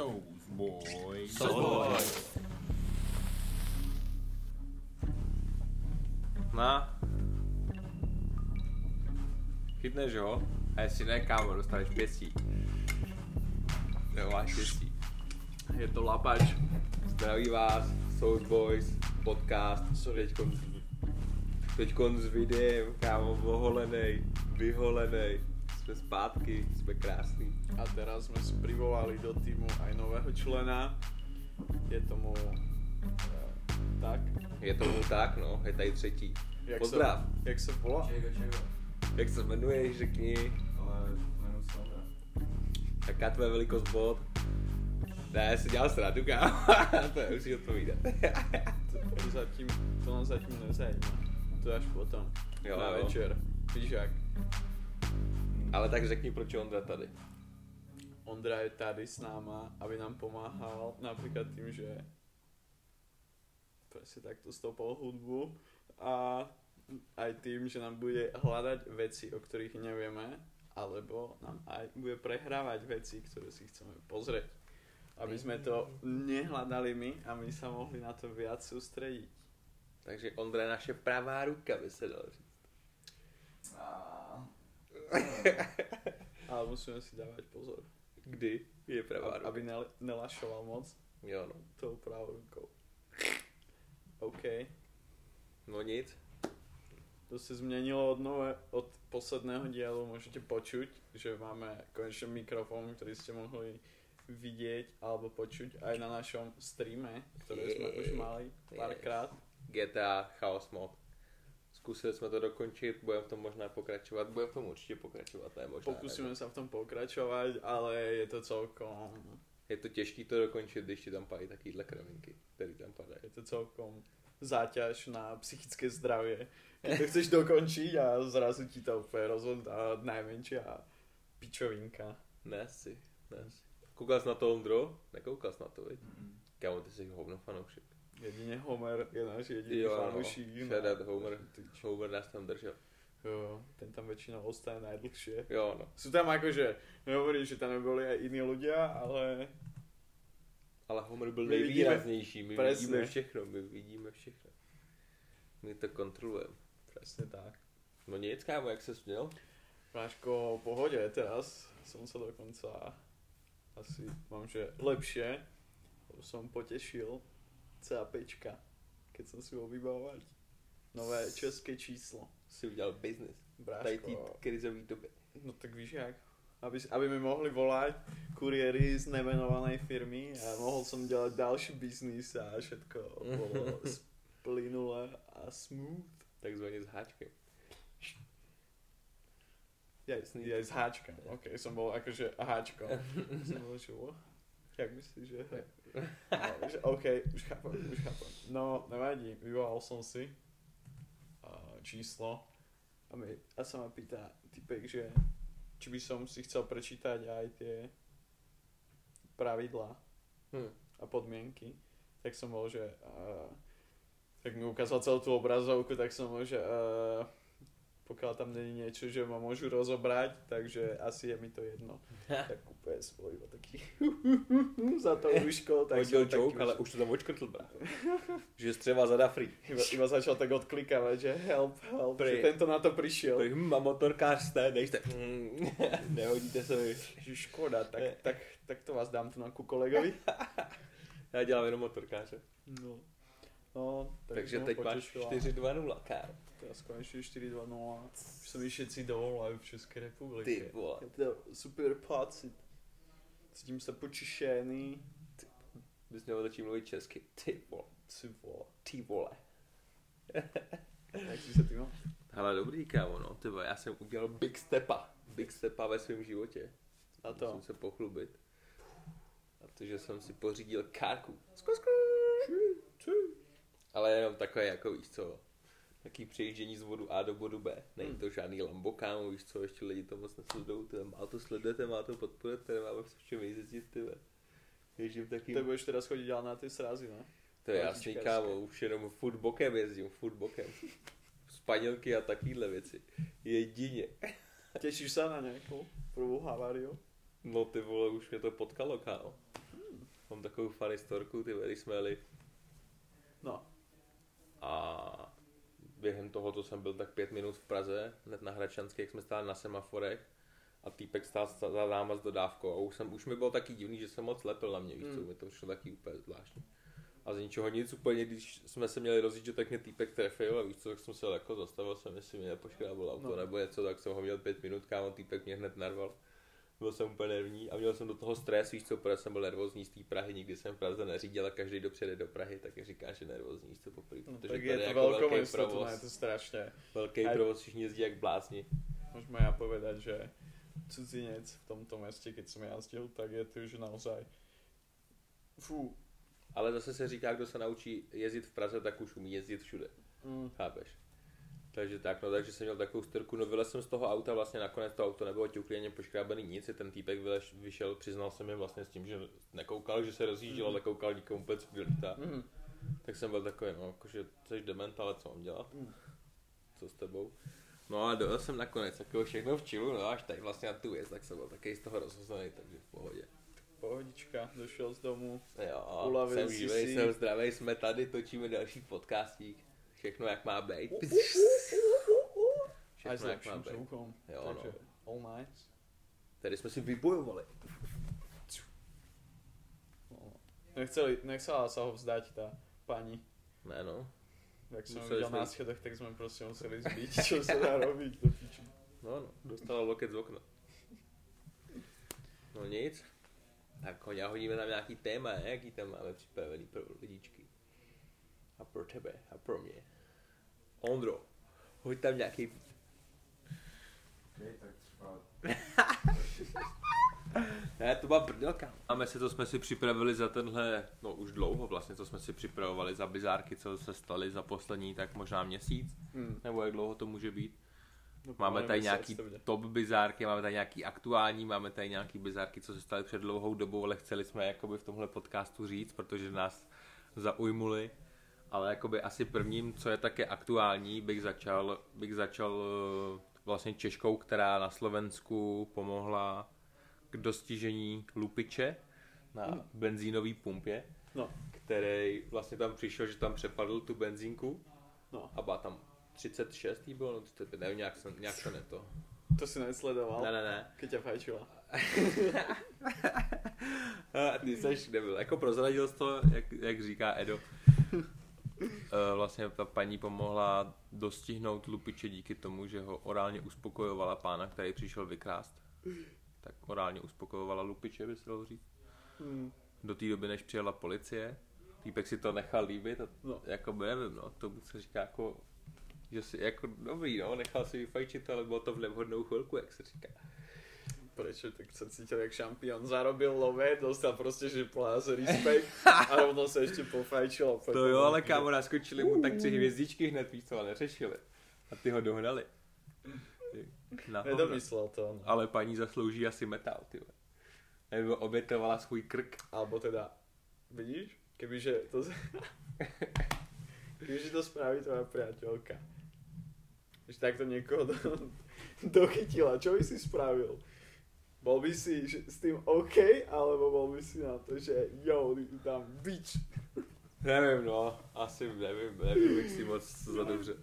Soulsboy. Soulsboy. No. Chytneš ho a jestli ne, kámo, dostaneš pěstí. Nebo máš pěstí. Je to lapač. Zdraví vás, Soul Boys, podcast, teďkon, teďkon s videem, kámo, oholenej, vyholenej. Jsme zpátky, jsme krásní. A teraz sme si privolali do týmu aj nového člena. Je tomu eh, tak. Je tomu tak, no, je tady třetí. Jak Pozdrav. Sa, jak sa volá? Čego, čego? Jak se jmenuješ, řekni, Ale jmenuji Sandra. jaká tvoje velikost bod? Ne, já si dělal srandu, kámo, to je, musíš odpovídat. To, zatím, to nás zatím nezajímá. To je až potom. Jo, na jo. večer. Víš jak? Ale tak řekni, proč je Ondra tady. Ondra je tady s náma, aby nám pomáhal napríklad tým, že presne takto stopol hudbu a aj tým, že nám bude hľadať veci, o ktorých nevieme, alebo nám aj bude prehrávať veci, ktoré si chceme pozrieť. Aby sme to nehľadali my a my sa mohli na to viac sústrediť. Takže Ondra je naše pravá ruka, by se dalo říct. A... Ale musíme si dávať pozor, Kdy je pravá ruka? aby nel- nelašoval moc Jo, no. tou pravou rukou. OK. No nic. To se změnilo od, nové, od posledného dielu, můžete počuť, že máme konečně mikrofon, který jste mohli vidět alebo počuť aj na našom streame, který jsme už mali párkrát. GTA Chaos Mod. Zkusili jsme to dokončit, budeme v tom možná pokračovat, budeme v tom určitě pokračovat, to je možná. Pokusíme se v tom pokračovat, ale je to celkom, Je to těžké to dokončit, když ti tam padají takovýhle kravinky, které tam padají. je to celkom záťaž na psychické zdravie. Keď to chceš dokončiť a zrazu ti to úplně rozhodá najmenší pičovinka. Ne si, ne si. Koukal jsi na to, Ondro? Nekoukal jsi na to, viď? Mm. Kámo, ty jsi hovno fanoušek. Jedině Homer je náš jediný Jo, no. fanoušík. Shoutout Homer, Homer nás tam držel. Jo, ten tam väčšinou ostane najdlhšie. Jo, no. Sú tam akože, nehovorím, že tam neboli aj iní ľudia, ale Ale Homer byl My nejvýraznější, my Presne. vidíme všechno, my vidíme všechno. My to kontrolujeme. presne tak. No nic, kámo, jak se směl? Práško, v pohode, teraz som sa dokonca asi mám, že lepšie, lebo som potešil CAPčka, keď som si ho vybavoval. Nové české číslo. Si udělal business. Tady Bráško, krizové době. no tak víš jak. Aby, aby mi mohli volať kuriéry z nemenovanej firmy a mohol som dělat další biznis a všetko bolo plynulé a smooth. Takzvaně s háčkem. Ja, ja s háčkom, ok, som bol akože háčkom. som bol, že what? Jak myslíš, že? No, ok, už chápem, už chápem. No, nevadí, vyvolal som si uh, číslo a, mi, a sa ma pýta typek, že či by som si chcel prečítať aj tie pravidlá Hm. a podmienky, tak som bol, že uh, tak mi ukázal celú tú obrazovku, tak som bol, že uh, pokiaľ tam není niečo, že ma môžu rozobrať, takže asi je mi to jedno. tak úplne svoj iba taký za to uško, tak Hodil joke, ale už to tam očkrtl, brácho. že střeva zada free. iba, iba začal tak odklikávať, že help, help, Pri- že tento na to prišiel. Tak hm, a motorkář jste, nejste. Nehodíte se. Že škoda, tak, tak, tak to vás dám tu na ku kolegovi. Já dělám jenom motorkáře. No. No, tak Takže ho teď máš potešila. 4-2-0, kámo. Teraz konečne 4-2-0. Už sa mi všetci dovolajú v Českej republike. Ty vole. Je to super pocit. Cítím sa počišený. Bys měl začít mluvit česky. Ty vole. Ty vole. Ty vole. Jak si sa ty mal? Hele, dobrý, kámo, no. Ty vole, já jsem udělal big stepa. Big stepa ve svém životě. A to? Musím se pochlubit. Protože jsem si pořídil kárku. Ale jenom takové, jako víš co, taký přejíždění z bodu A do bodu B. Není Hmm. to žádný Lambo, kámo, víš co, ještě lidi to moc nesledují, ty má to sledujete, má to podporujete, nemáme v čem jezdit, ty. Ježím taky. Tak budeš teraz chodiť ďalej na tie srazy, no? To je jasný, kámo, už jenom furt bokem jezdím, furt bokem. Spanilky a takovýhle věci. Jedině. Tešíš sa na nejakú prvú haváriu? No ty vole, už mě to potkalo, kámo. Mám takovou funny storku, ty když jsme jeli No. a během toho, co jsem byl tak pět minut v Praze, hned na Hračanské, jak jsme stáli na semaforech a týpek stál za náma s dodávkou a už, jsem, už mi bylo taky divný, že jsem moc lepil na mě, víš co, Hmm. mi to šlo taky úplně zvláštní. A z ničeho nic úplně, když jsme se měli rozjít, že tak mě týpek trefil a víš co, tak jsem se jako zastavil jsem, jestli mě nepoškrábal auto No. nebo něco, tak jsem ho měl pět minut, kámo, týpek mě hned narval. Byl jsem úplně nervní a měl jsem do toho stres, víš co, protože jsem byl nervózní z té Prahy, nikdy jsem v Praze neřídil a každý, kdo přijede do Prahy, tak je říká, že nervózní, víš co, poprvé, no protože tak tady je to jako velký mesto, to provoz, je to strašné. velký Aj- provoz, všichni jezdí jak blázni. Môžeme ja povedať, že cudzinec v tomto meste, keď som jazdil, tak je to už naozaj fú, Ale zase se říká, kdo se naučí jezdit v Praze, tak už umí jezdit všude. mm, Chápeš? Takže tak, no takže jsem měl takovou strku, no vylez jsem z toho auta, vlastně nakonec to auto nebylo ťuklý, poškrábený nic, i ten týpek vyleš, vyšel, přiznal jsem mi vlastně s tím, že nekoukal, že se rozjížděl, ale koukal nikomu vůbec lítá. mm, Tak jsem byl takový, no jakože jsi dement, ale co mám dělat? Mm. Co s tebou? No a dojel jsem nakonec, jako všechno v čilu, no až tady vlastně na tu věc, tak jsem byl taky z toho rozhozený, takže v pohodě. pohodička, došiel z domu, Jo, Ulavil jsem si. jsem zdravý, jsme tady, točíme další podcastík. Všechno jak má být. aj Všechno jak má být. Jo, takže no. all nice. Tady jsme si vybojovali. No. Nechceli, nechcela sa ho vzdať tá pani. Ne no. Jak videl sme na ísť. schodoch, tak sme proste museli zbiť, čo sa dá robiť do piči. No no, dostala loket z okna. No nic. Tak hoď, hodíme tam nějaký téma, ne? jaký tam máme připravený pro lidičky. A pro tebe, a pro mě. Ondro, hoď tam nějaký Okay, tak třeba Ne, to byla brdelka. Máme si, co jsme si připravili za tenhle, no už dlouho vlastně, co jsme si připravovali za bizárky, co se staly za poslední, tak možná měsíc, Mm. nebo jak dlouho to může být. No, Máme tady nějaký to top bizárky, máme tady nějaký aktuální, máme tady nějaký bizárky, co se staly před dlouhou dobou, ale chceli jsme jakoby v tomhle podcastu říct, protože nás zaujmuli. Ale jakoby asi prvním, co je také aktuální, bych začal, bych začal eh, vlastně Češkou, která na Slovensku pomohla k dostižení lupiče na Hmm. benzínové pumpě, No, který vlastně tam přišel, že tam přepadl tu benzínku no, a byla tam 36 jí bylo, no 35, nevím, nějak, jsem, nějak to ne to. to si nesledoval, Ne, ne, ne. keď ťa fajčila. A ty seš nebyl. Jako prozradil jsi to, jak, jak říká Edo. Eh, Vlastně ta paní pomohla dostihnout lupiče díky tomu, že ho orálně uspokojovala pána, který přišel vykrást. Tak orálně uspokojovala lupiče, by se dalo říct. Mm. Do té doby, než přijela policie. Týpek si to nechal líbit a No. jako by nevím, no, to se říká jako že si jako dobrý, no, nechal si vyfajčit, ale bylo to v nevhodnou chvilku, jak se říká. Prečo? Tak sa cítil jak šampión. Zarobil love, dostal proste, že pláz respekt a rovno sa ešte pofajčil. To jo, ale kámo, naskočili mu tak tři hvězdičky hned, víš co, a neřešili. A ty ho dohnali. Na. Nedomyslel to, no. Ale paní zaslouží asi metal, ty. Nebo obětovala svůj krk. Alebo teda, vidíš? Kebyže to... Kebyže to spraví tvoja priateľka. Že takto niekoho do, dochytila, čo by si spravil? Bol by si s tým OK, alebo bol by si na to, že jo, ty tam bič. Nevím, no, asi nevím, nevím, jak si moc za dobře.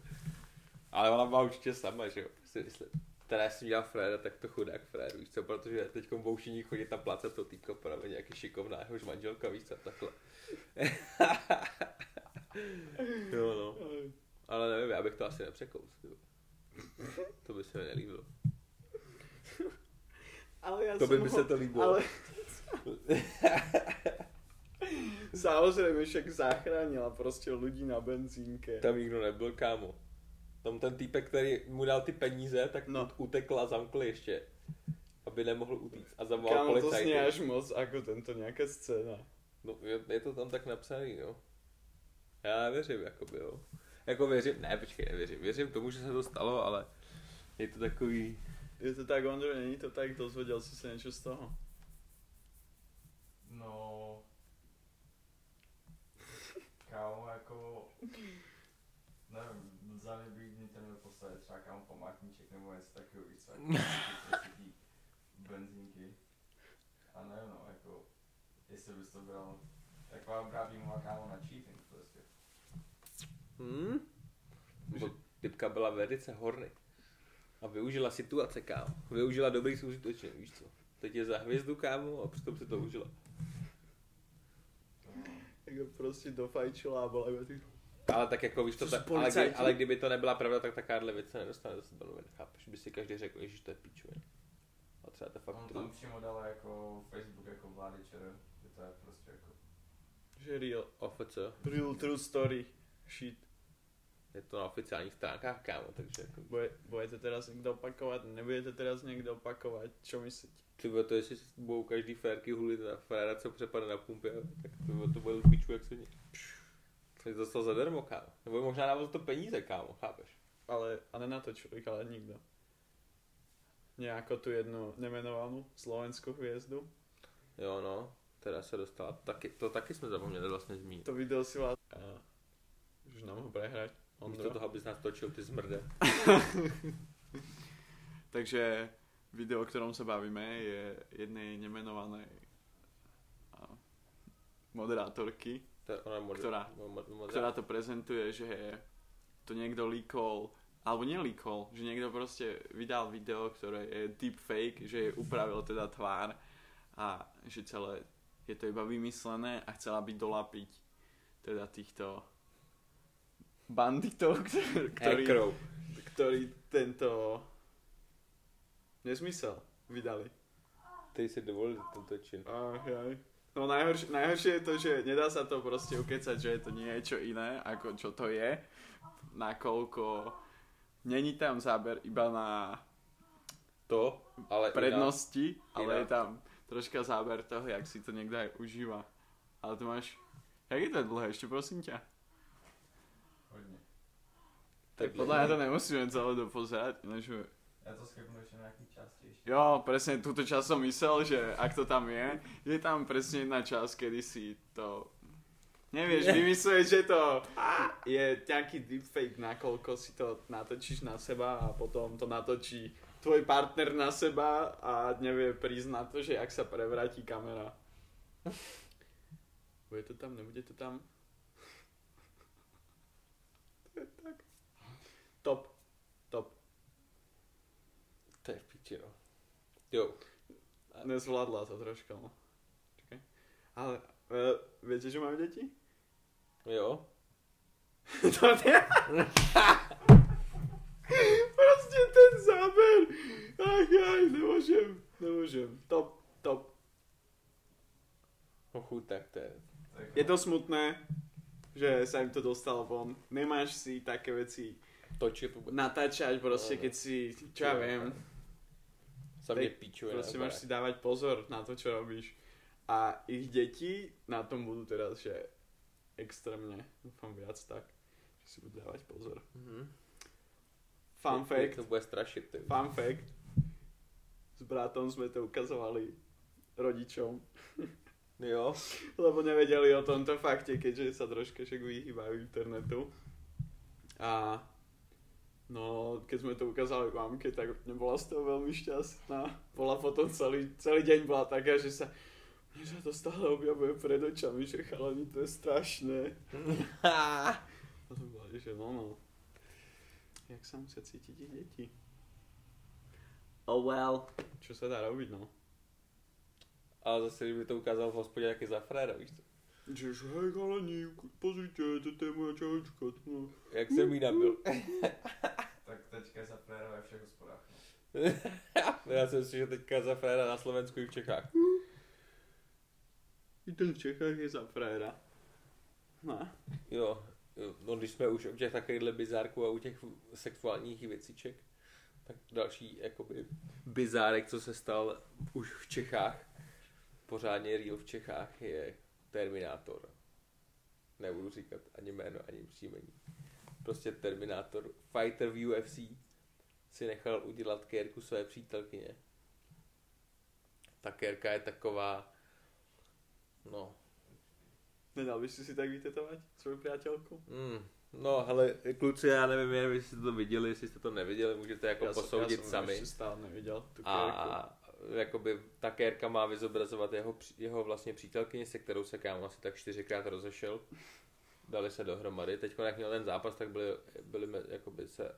Ale ona má určitě sama, že jo, si myslím. Teda já jsem dělal fréra, tak to chudák frér, víš co, protože teď budou všichni chodit na place to týpko, právě nějaký šikovná, jehož manželka, víš co, takhle. jo, no. Ale nevím, já bych to asi nepřekous, ty vole. To by se mi nelíbilo. Ale ja To by som mi ho- se to líbilo. Ale... Samozrejme, však zachránila proste ľudí na benzínke. Tam nikdo nebyl, kámo. Tam ten týpek, který mu dal ty peníze, tak No. no. utekl a zamkl ještě. Aby nemohl utíct. A zavolal Kámo, to policajty. znie až moc ako tento nejaká scéna. No, je, je, to tam tak napsaný, no. Já věřím, jakoby, jo. Jako věřím, ne, počkej, nevěřím. Věřím tomu, že se to stalo, ale je to takový... Je to tak, Ondro, není to tak? Dozvedel si sa niečo z toho? No... Kámo, jako... Nevím, za mě by mě ten měl postavit třeba kámo památníček nebo něco takového, víc co, jako prostě benzínky. A nevím, no, jako... Jestli bys to bral. Taková oprávnímová kámo na cheating prostě. Hmm? Bo typka byla velice horny. A využila situace, kámo. Využila dobrý soužitočně, víš co. Teď je za hvězdu, kámo, a přitom si to užila. Jako prostě dofajčila a byla ty... Ale tak jako víš to, tak, ale, kdy, ale kdyby to nebyla pravda, tak takováhle věc se nedostane do sebe chápeš? By si každý řekl, že to je pičovina. A třeba to fakt On tam přímo dala jako Facebook jako vlády že to je prostě jako... Že real, OFC. real true story. Shit. Je to na oficiálních stránkách, kámo, takže jako... Bude, budete teraz někdo opakovat, nebudete teraz někdo opakovat, čo myslíte? Ty to jestli budou každý férky hulit na fréra, co přepadne na pumpě, tak to, to bude piču jak se mě. Jsi dostal zadarmo, kámo. Nebo možná dával to peníze, kámo, chápeš? Ale, a nenatočil ich ale nikdo. Nějako tu jednu nemenovanou slovenskou hvězdu. Jo, no, teda se dostala. Taky, to taky jsme zapomněli vlastně zmínit. To video si vás... A, už nám ho prehrať. Místo toho, abys nás točil, ty zmrde. Takže video, o ktorom sa bavíme, je jednej nemenovanej a, moderátorky, To ona mod- Ktorá? mo- mo- mod- ktorá to prezentuje, že to niekto líkol, alebo nelíkol, že niekto proste vydal video, ktoré je deepfake, že je upravil teda tvár a že celé je to iba vymyslené a chcela by dolapiť teda týchto banditov, ktorí, Hackerov. ktorí tento nezmysel vydali. Ty si dovolil tento čin. Ach, jaj. No najhoršie, najhoršie je to, že nedá sa to proste ukecať, že je to niečo iné, ako čo to je. Nakoľko není tam záber iba na To, ale prednosti, ale iná. je tam troška záber toho, jak si to aj užíva. Ale to máš... Jak je to dlhé, ešte prosím ťa? Tak podľa mňa to nemusíme celé dopozerať, ináč by- Já to skipnu ještě na nějaký části ještě. Jo, presne túto časť som myslel, že ak to tam je, je tam presne jedna časť, kedy si to... Nevieš, vymyslieť, že to je nejaký deepfake, nakoľko si to natočíš na seba a potom to natočí tvoj partner na seba a nevie prísť na to, že jak sa prevráti kamera. Bude to tam, nebude to tam? To je tak. Top. Top. To je v piči, no. Jo. Nezvládla to troška, no. Čakaj. Ale e, viete, že mám deti? Jo. to nie. Proste ten záber. Ach, aj, nemôžem. Nemôžem. Top, top. Ochu, tak to je. Je to smutné, že sa im to dostalo von. Nemáš si také veci Točit vůbec. natáčať proste, No, no. keď si, čo ja viem, Sam mě tak píčuje. Proste máš si dávať pozor na to, čo robíš. A ich deti na tom budú teraz, že extrémne, dúfam viac tak, že si budú dávať pozor. Mhm. Fun fact, To bude strašit, ty. fun fact, s bratom sme to ukazovali rodičom, Jo. lebo nevedeli o tomto fakte, keďže sa troška však vyhýbajú internetu. A no, keď sme to ukázali mamke, tak nebola z toho veľmi šťastná. Bola potom celý, celý deň bola taká, že sa sa to stále objavuje pred očami, že chalani, to je strašné. A to bola, že no no. Jak sa musia cítiť ich deti? Oh well. Čo sa dá robiť, no? Ale zase, kdyby to ukázal v hospodě, jak je za fréra, víš co? Že, že hej chalani, pozrite, to je moja čajočka. No. Jak jsem jí nabil. tak teďka je za fréra ve všech hospodách. No. Já jsem si, že teďka za fréra na Slovensku i v Čechách. I ten v Čechách je za fréra. No. Jo, jo, no když jsme už u těch takovýchhle bizárků a u těch sexuálních věciček, tak další jakoby bizárek, co se stal už v Čechách, pořádně real v Čechách, je Terminátor. Nebudu říkat ani jméno, ani příjmení. Prostě Terminátor, fighter v UFC, si nechal udělat kérku své přítelkyně. Ta kérka je taková, no, Nedal by si si tak vytetovať svoju priateľku? Mm, no, hele, kluci, já nevím, jestli jste to viděli, jestli jste to neviděli, můžete jako Ja som- posoudit ja som sami. ešte stále nevidel tú A. jakoby ta kérka má vyzobrazovat jeho, jeho vlastně přítelkyni, se kterou se kámo asi tak čtyřikrát rozešel. Dali se dohromady. Teď, jak měl ten zápas, tak byli, byli jakoby se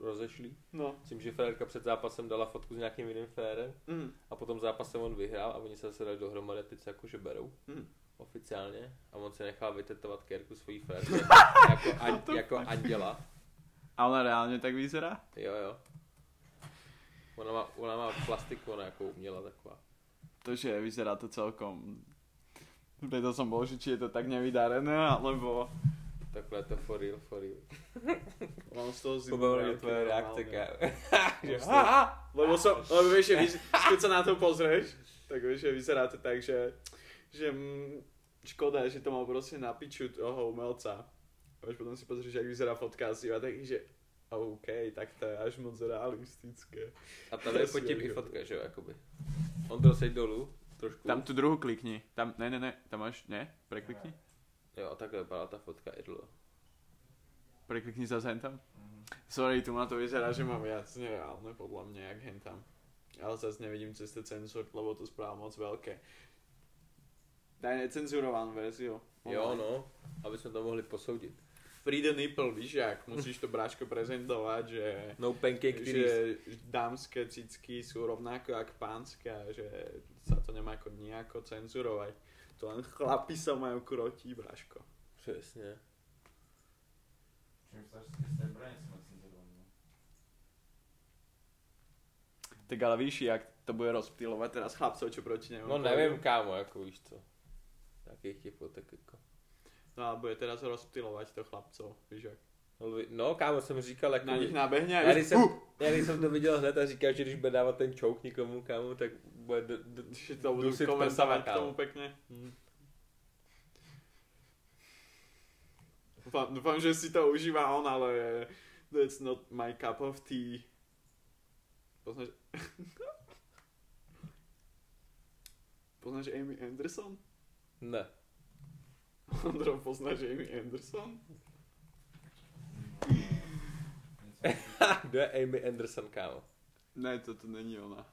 rozešli. No. Myslím, že Frérka před zápasem dala fotku s nějakým jiným Frérem Mm. a potom zápasem on vyhrál a oni se zase dali dohromady a teď se jakože berou Mm. oficiálně a on se nechal vytetovat kérku svojí Frérky jako, an, jako anděla. A ona reálně tak vyzerá? Jo, jo. Ona má, ona má plastiku, ona jako uměla taková. To, že vyzerá to celkom... Preto som bol, že či je to tak nevydarené, alebo... Takhle je to for real, for real. Mám z toho zimu veľké tvoje reakce, Lebo som, lebo vieš, že keď sa na to pozrieš, tak vieš, že vyzerá to tak, že, že mm, škoda, že to mal proste na piču toho umelca. A potom si pozrieš, jak vyzerá fotka a taký, že OK, tak to je až moc realistické. A tam je pod tím i Jasně, fotka, že jo, jakoby. Ondro, seď dolů, trošku. Tam tu druhou klikni. Tam, ne, ne, ne, tam máš, ne? Preklikni. Jo, a takhle vypadá ta fotka i dlouho. Preklikni zase hen tam. Mhm. Sorry, tu ma to vyzerá, že mám viac nereálne podľa mňa, jak hen tam. Ale zase nevidím cez ten cenzor, lebo to správa moc veľké. Daj necenzurovanú verziu. Jo, no, aby jsme to mohli posoudit. Free the nipple, víš jak, musíš to bráško prezentovať, že, No pancake že dámske cicky sú rovnako jak pánske a že sa to nemá ako nejako cenzurovať. To len chlapi sa majú krotí, bráško. Přesně. Se no. Tak ale víš, jak to bude rozptýlovať teraz chlapcov, čo proti nemu No nevím, kámo, jako víš co. Takých těch fotek jako. No a bude teraz rozptýlovať to chlapcov, víš jak. No, kámo, jsem říkal, jako... Na nich nabehne a Já když, jsem, uh, já když jsem to viděl hned a říkal, že když bude dávat ten čouk někomu, kámo, tak bude d- d- to budú dusit prsama, k tomu pekne. Dúfam, dúfam, že si to užíva on, ale that's not my cup of tea. Poznáš... Poznáš Amy Anderson? Ne. Ondro, poznáš Amy Anderson? Kdo je Amy Anderson, kámo? Ne, toto není ona.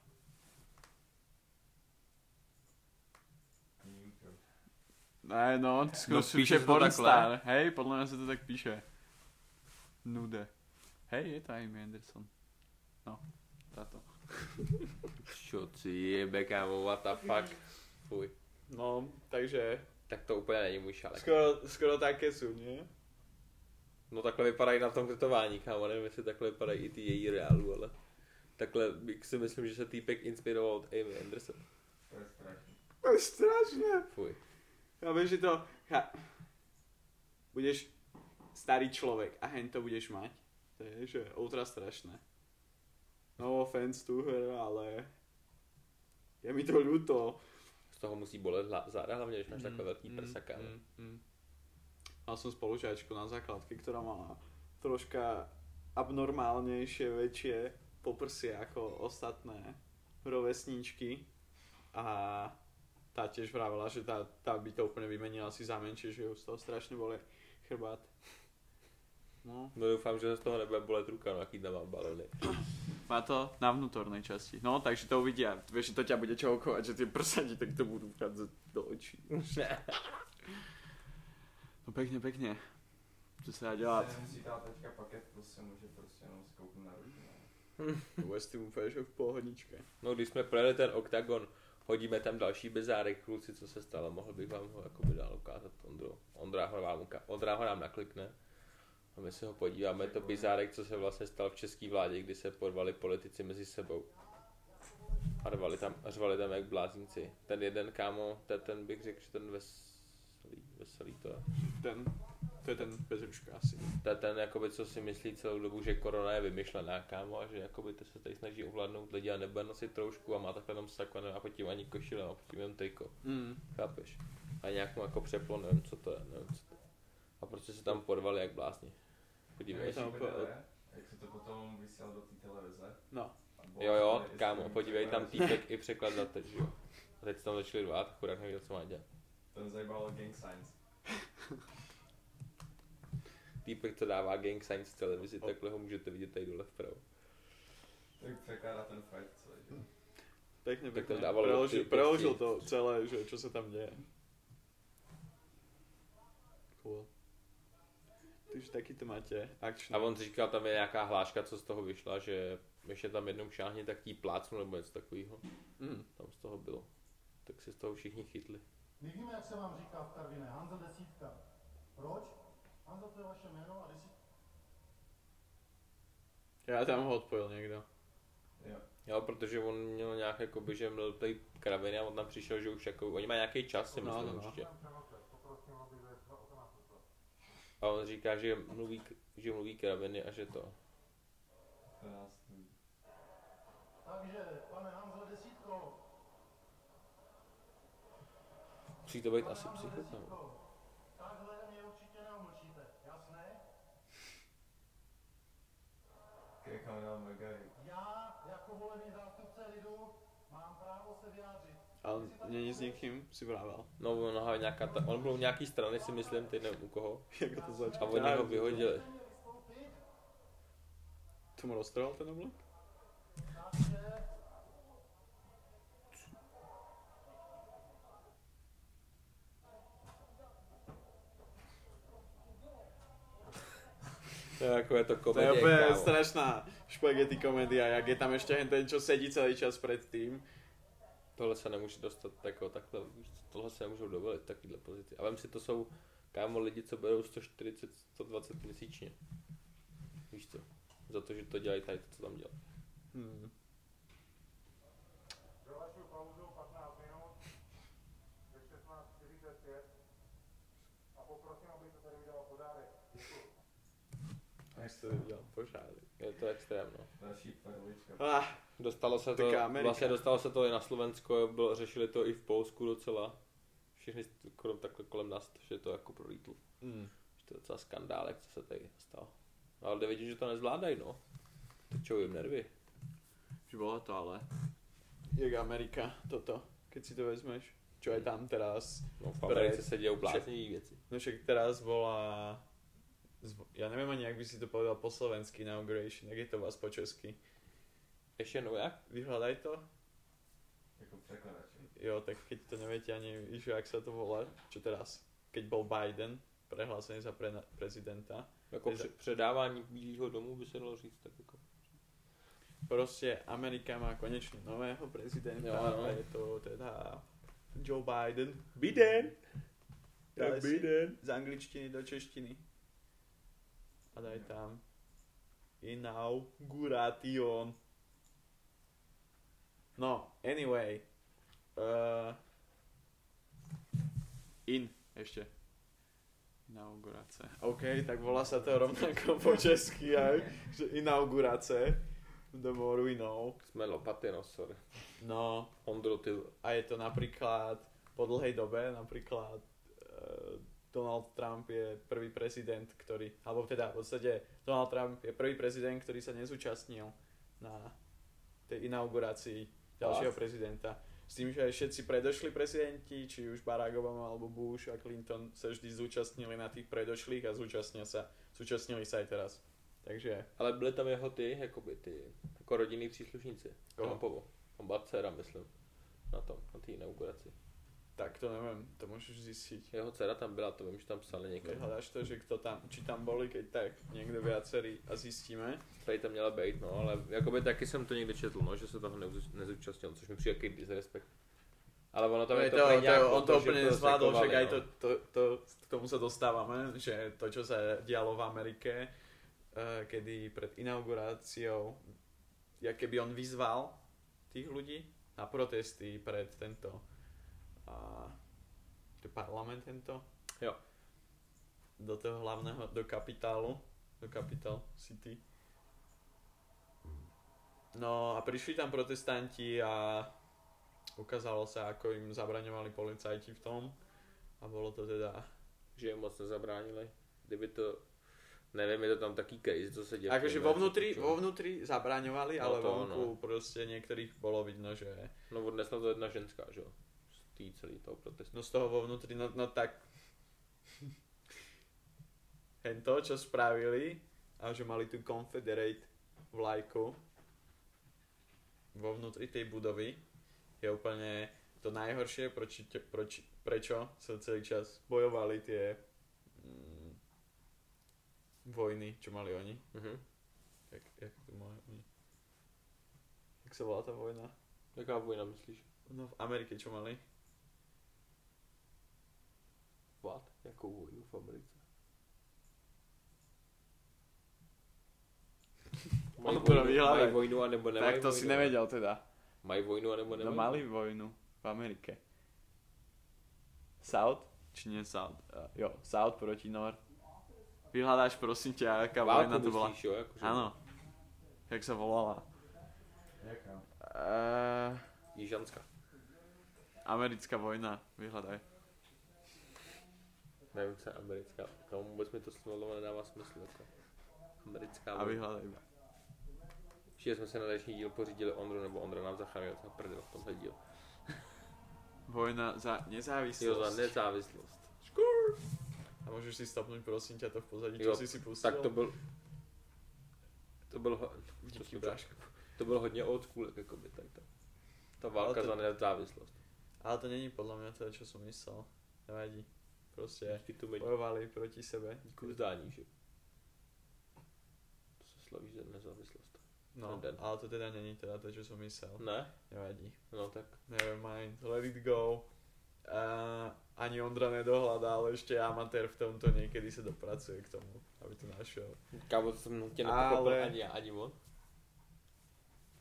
Ne, no, No, píše píše se to pornstar. Hej, podľa mňa sa to tak píše. Nude. Hej, je to Amy Anderson. No, táto. Čo si jebe, kámo, what the fuck. Fuj. No, takže Tak to úplně není můj šalek. skoro, skoro také sú, nie? No takhle vypadají na tom tetování, kámo, nevím, jestli takhle vypadají i ty její reálu, ale takhle bych si myslím, že se týpek inspiroval od Amy Anderson. To je strašný. To je strašné. Fuj. Ja viem, že to... Ha, budeš starý človek a hen to budeš mať. To je, že ultra strašné. No offense tu, ale je mi to ľúto. Z toho musí bolet záda, hlavně když máš takhle velký prsa, kámo. mm, mm. Mal som spolužiačku na základke, ktorá mala troška abnormálnejšie, väčšie poprsie ako ostatné rovesníčky a tá tiež vravela, že tá, tá by to úplne vymenila si za menšie, že ju z toho strašne boli chrbát. No. No doufám, že z toho nebude bolet ruka, no jaký tam mám balony. Má to na vnútornej časti. No, takže to uvidia. Vieš, že to ťa bude čoukovať, že tie prsa ti takto budú vchádzať do očí. No pekne, pekne. Co sa dá dělat? Se nemusí dát teďka paket, prostě může prostě jenom skouknout na ruku. To s tím úplně že v pohodičke. No když jsme projeli ten oktagon, hodíme tam další bezárek, kluci, co se stalo, mohl bych vám ho jakoby dál ukázat, Ondro. Ondra ho, vám, uka- Ondra ho nám naklikne. A my se ho podíváme, je to bizárek, co se vlastně stal v české vládě, kdy se porvali politici mezi sebou. A řvali tam, a řvali tam jak blázníci. Ten jeden kámo, ten, ten bych řekl, že ten veselý, veselý to je. Ten, to je ten bez ruška asi. To je ten, jakoby, co si myslí celou dobu, že korona je vymyšlená, kámo, a že jakoby, to se tady snaží ovládnout lidi a nebude nosit troušku a má takhle jenom a pod tím ani košile, a pod tím jenom triko. Mm. Chápeš? A nějak mu jako přeplo, nevím, co to je, nevím, co to je. A prostě se tam porvali jak blázni. Podívej. Tam jak je? Jak se to potom vysílal do té televize? No. Jo, jo, s kámo, podívej, tam týpek i překladatel, že jo. A teď se tam začali rvát, chudák nevěděl, co má dělat. Ten zajíbal gang signs. Týpek, co dává gang signs v televizi, takhle ho můžete vidět tady dole vpravo. Tak překládá ten fight celý, že? Pekne, Tak to pekne. dávalo Preložil, ty preložil to celé, že čo sa tam deje. Cool. Takže taky to máte akčný. A on říkal, tam je nějaká hláška, co z toho vyšla, že ještě tam jednou šáhně, tak jí plácnu nebo něco takového. Mm. Tam z toho bylo. Tak si z toho všichni chytli. My víme, jak se vám říká v Karviné, Hanza desítka. Proč? Hanza to je vaše jméno a desítka. Já tam ho odpojil někdo. Jo. Jo, protože on měl nějak jakoby, že měl tady kraviny a on tam přišel, že už jako, oni mají nějaký čas, si No, myslím no, no. určitě. A on říká, že mluví, že mluví kraviny a že to. Krásný. Takže, pane Hanzo desítko, Musí to být pane asi psychopat. desítko, takhle mě určitě neumlčíte, jasné? Mega Já, jako volený zástupce lidu, mám právo se vyjádřit. Ale není s někým, si vrával. No, on, aha, nějaká ta, on byl u nějaký strany, si myslím, teď nevím u koho. Jak to A začalo? oni ho vyhodili. Vystoupit? Tomu roztrhal ten oblek? Takže, To je jako je to To je komedie, úplně strašná špagety komédia, jak je tam ještě ten, čo sedí celý čas před tým. Tohle se nemůže dostat jako takhle, tohle se nemůžou dovolit, takovýhle pozici. A vem si, to jsou, kámo, lidi, co berou 140, 120 měsíčně. Víš co? Za to, že to dělají tady, to, co tam dělají. Hmm. prohlašuji pauzu 15 minut, ve 16.45 a poprosím, aby se tady udělal podárek. Děkuji. Jak jste viděl, pořádek. Je to extrém, no. Ah, Dostalo se to, vlastně dostalo se to i na Slovensko, bylo, řešili to i v Polsku docela. Všichni skoro takhle kolem nás, že to jako prolítlo. hmm. Že to je docela skandálek, co se tady stalo. Ale jde vidět, že to nezvládají, no. Tečou jim nervy. Že bolo to ale. Jak Amerika, toto, keď si to vezmeš. Čo je tam teraz. No, v Americe se dějou bláznivé věci. No však teraz bola... Ja neviem ani, jak by si to povedal po slovensky, inauguration, jak je to u vás po česky. Ještě no jak? Vyhľadaj to. Jako překladač. Jo, tak keď to neviete ani, víš, jak sa to volá, čo teraz, keď bol Biden prehlásený za pre, prezidenta, Jako pře- předávání Bílého domu by se dalo říct tak jako. Proste Amerika má konečne nového prezidenta Jo, no. a je to teda Joe Biden. Biden! Si Biden! z angličtiny do češtiny. A daj tam inauguration. No, anyway. Uh, in ešte. Inaugurace. OK, tak volá sa to rovnako po česky aj, že inaugurace. The more we know. Jsme lopaty, no sorry. No, Ondro, ty a je to napríklad po dlhej dobe, napríklad uh, Donald Trump je prvý prezident, ktorý, alebo teda v podstate Donald Trump je prvý prezident, ktorý sa nezúčastnil na tej inaugurácii ďalšieho Fakt? prezidenta. S tým, že všetci predošli prezidenti, či už Barack Obama alebo Bush a Clinton sa vždy zúčastnili na tých predošlých a zúčastnia sa, zúčastnili sa aj teraz. Takže, Ale byly tam jeho ty, jakoby ty, jako rodinný příslušníci. Koho? Trumpovo. On byla dcera, myslím. Na tom, na té inauguraci. Tak to neviem, to môžeš zistiť. Jeho dcera tam byla, to vím, že tam psali někam. hľadáš to, že kto tam, či tam boli, keď tak niekto viacerí a zistíme. Tady tam měla být, no, ale jakoby taky jsem to někde četl, no, že se toho nezúčastnil, což mi přijde jaký disrespekt. Ale ono tam To je je to, to, nějak to, on to že nezvládol, sekovali, však aj no. to, to, to, k tomu sa dostávame, že to, čo sa dialo v Amerike, eh, kedy pred inauguráciou, jak keby on vyzval tých ľudí na protesty pred tento a, je parlament tento? Jo. Do toho hlavného, do kapitálu, do Capital City. No a prišli tam protestanti a ukázalo sa, ako im zabraňovali policajti v tom. A bolo to teda... Že jim moc nezabránili. Kdyby to, nevím, je to tam taký crazy, co se děje. Akože vo vnútri, vo vnútri zabraňovali, No ale to vonku ono. proste niektorých bolo vidno, že... No odnesla to jedna ženská, že jo? Tý celý toho protestu. No z toho vo vnútri, no, no tak... Hento, čo spravili, a že mali tu Confederate vlajku vo vnútri tej budovy, je úplne to najhoršie, proč, proč, prečo sa celý čas bojovali tie mm, vojny, čo mali oni. Mhm. Jak, jak to mali oni? Jak sa volá tá vojna? Jaká vojna myslíš? No v Amerike čo mali? What? Jakou vojnu v Americe? To vyhľadá. mají vojnu, anebo nemají tak to vojnu? si nevedel teda. Mají vojnu, anebo No nemají? mali vojnu v Amerike. South? Či nie South? Uh, jo, South proti North. Vyhľadáš prosím ťa, aká vojna to myslíš, jo? Jakože Áno. Jak sa volala? Jaká? Uh, Jižanská. americká vojna, vyhľadaj. Nevím, co je americká. Kam vůbec mi to slovo nedává smysl. Jako. Americká A vyhľadaj. Určitě jsme si na další díl pořídili Ondru, nebo Ondra nám zachránil za prdel v tomhle díl. Vojna za nezávislosť. Jo, za nezávislost. Škur. A můžeš si stopnúť prosím ťa to v pozadí, čo Jo, si si pustil? Tak to byl... To byl, ho- Díky, to, bráško. to byl hodně old school, jakoby, tak to. Ta válka to- za nezávislost. Ale to není podľa mňa to, čo som myslel. Nevadí. Mi bojovali proti sebe. díky vzdání, že? To se slaví za nezávislost. No, Ten den. ale to teda není teda to, čo som myslel. Ne? Nevadí. No tak. Never mind, let it go. Uh, ani Ondra nedohľadal, ešte amatér v tomto niekedy sa dopracuje k tomu, aby to našiel. Kámo, to jsem tě Ale- nepochopil ani já, ani on.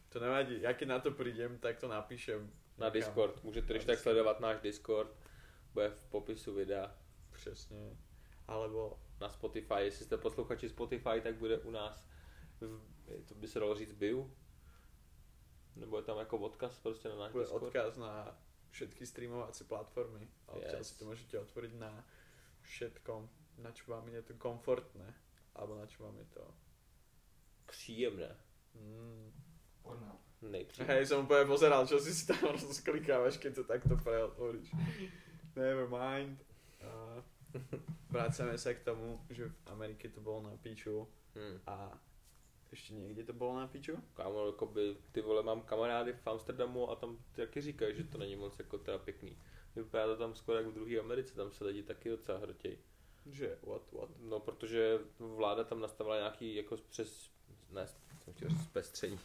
To nevadí, ja keď na to prídem, tak to napíšem. Na. Discord. Můžete Na tak sledovat náš Discord. Bude v popisu videa. Přesně. Alebo Na Spotify. Jestli jste posluchači Spotify, tak bude u nás v, to by se dalo říct bio. Nebo je tam jako odkaz prostě na náš bude Discord. odkaz na všetky streamovacie platformy. A odtiaľ Yes. si to môžete otvoriť na všetkom, na čo vám je to komfortné. Alebo na čo vám je to... Příjemné. Mm. Porno. Nejpříjemné. Hej, som úplne pozeral, čo si si tam rozklikávaš, keď to takto preotvoríš. Never mind. Uh, vracame sa k tomu, že v Amerike to bolo na piču Hmm. a ešte niekde to bolo na piču? Kámo, jakoby, ty vole, mám kamarády v Amsterdamu a tam taky říkají, že to není moc jako teda pěkný. Vypadá to tam skoro jak v druhé Americe, tam se lidi taky docela hrtějí. Že what, what? No, protože vláda tam nastavila nějaký jako přes, ne, jsem chtěl říct zpestření,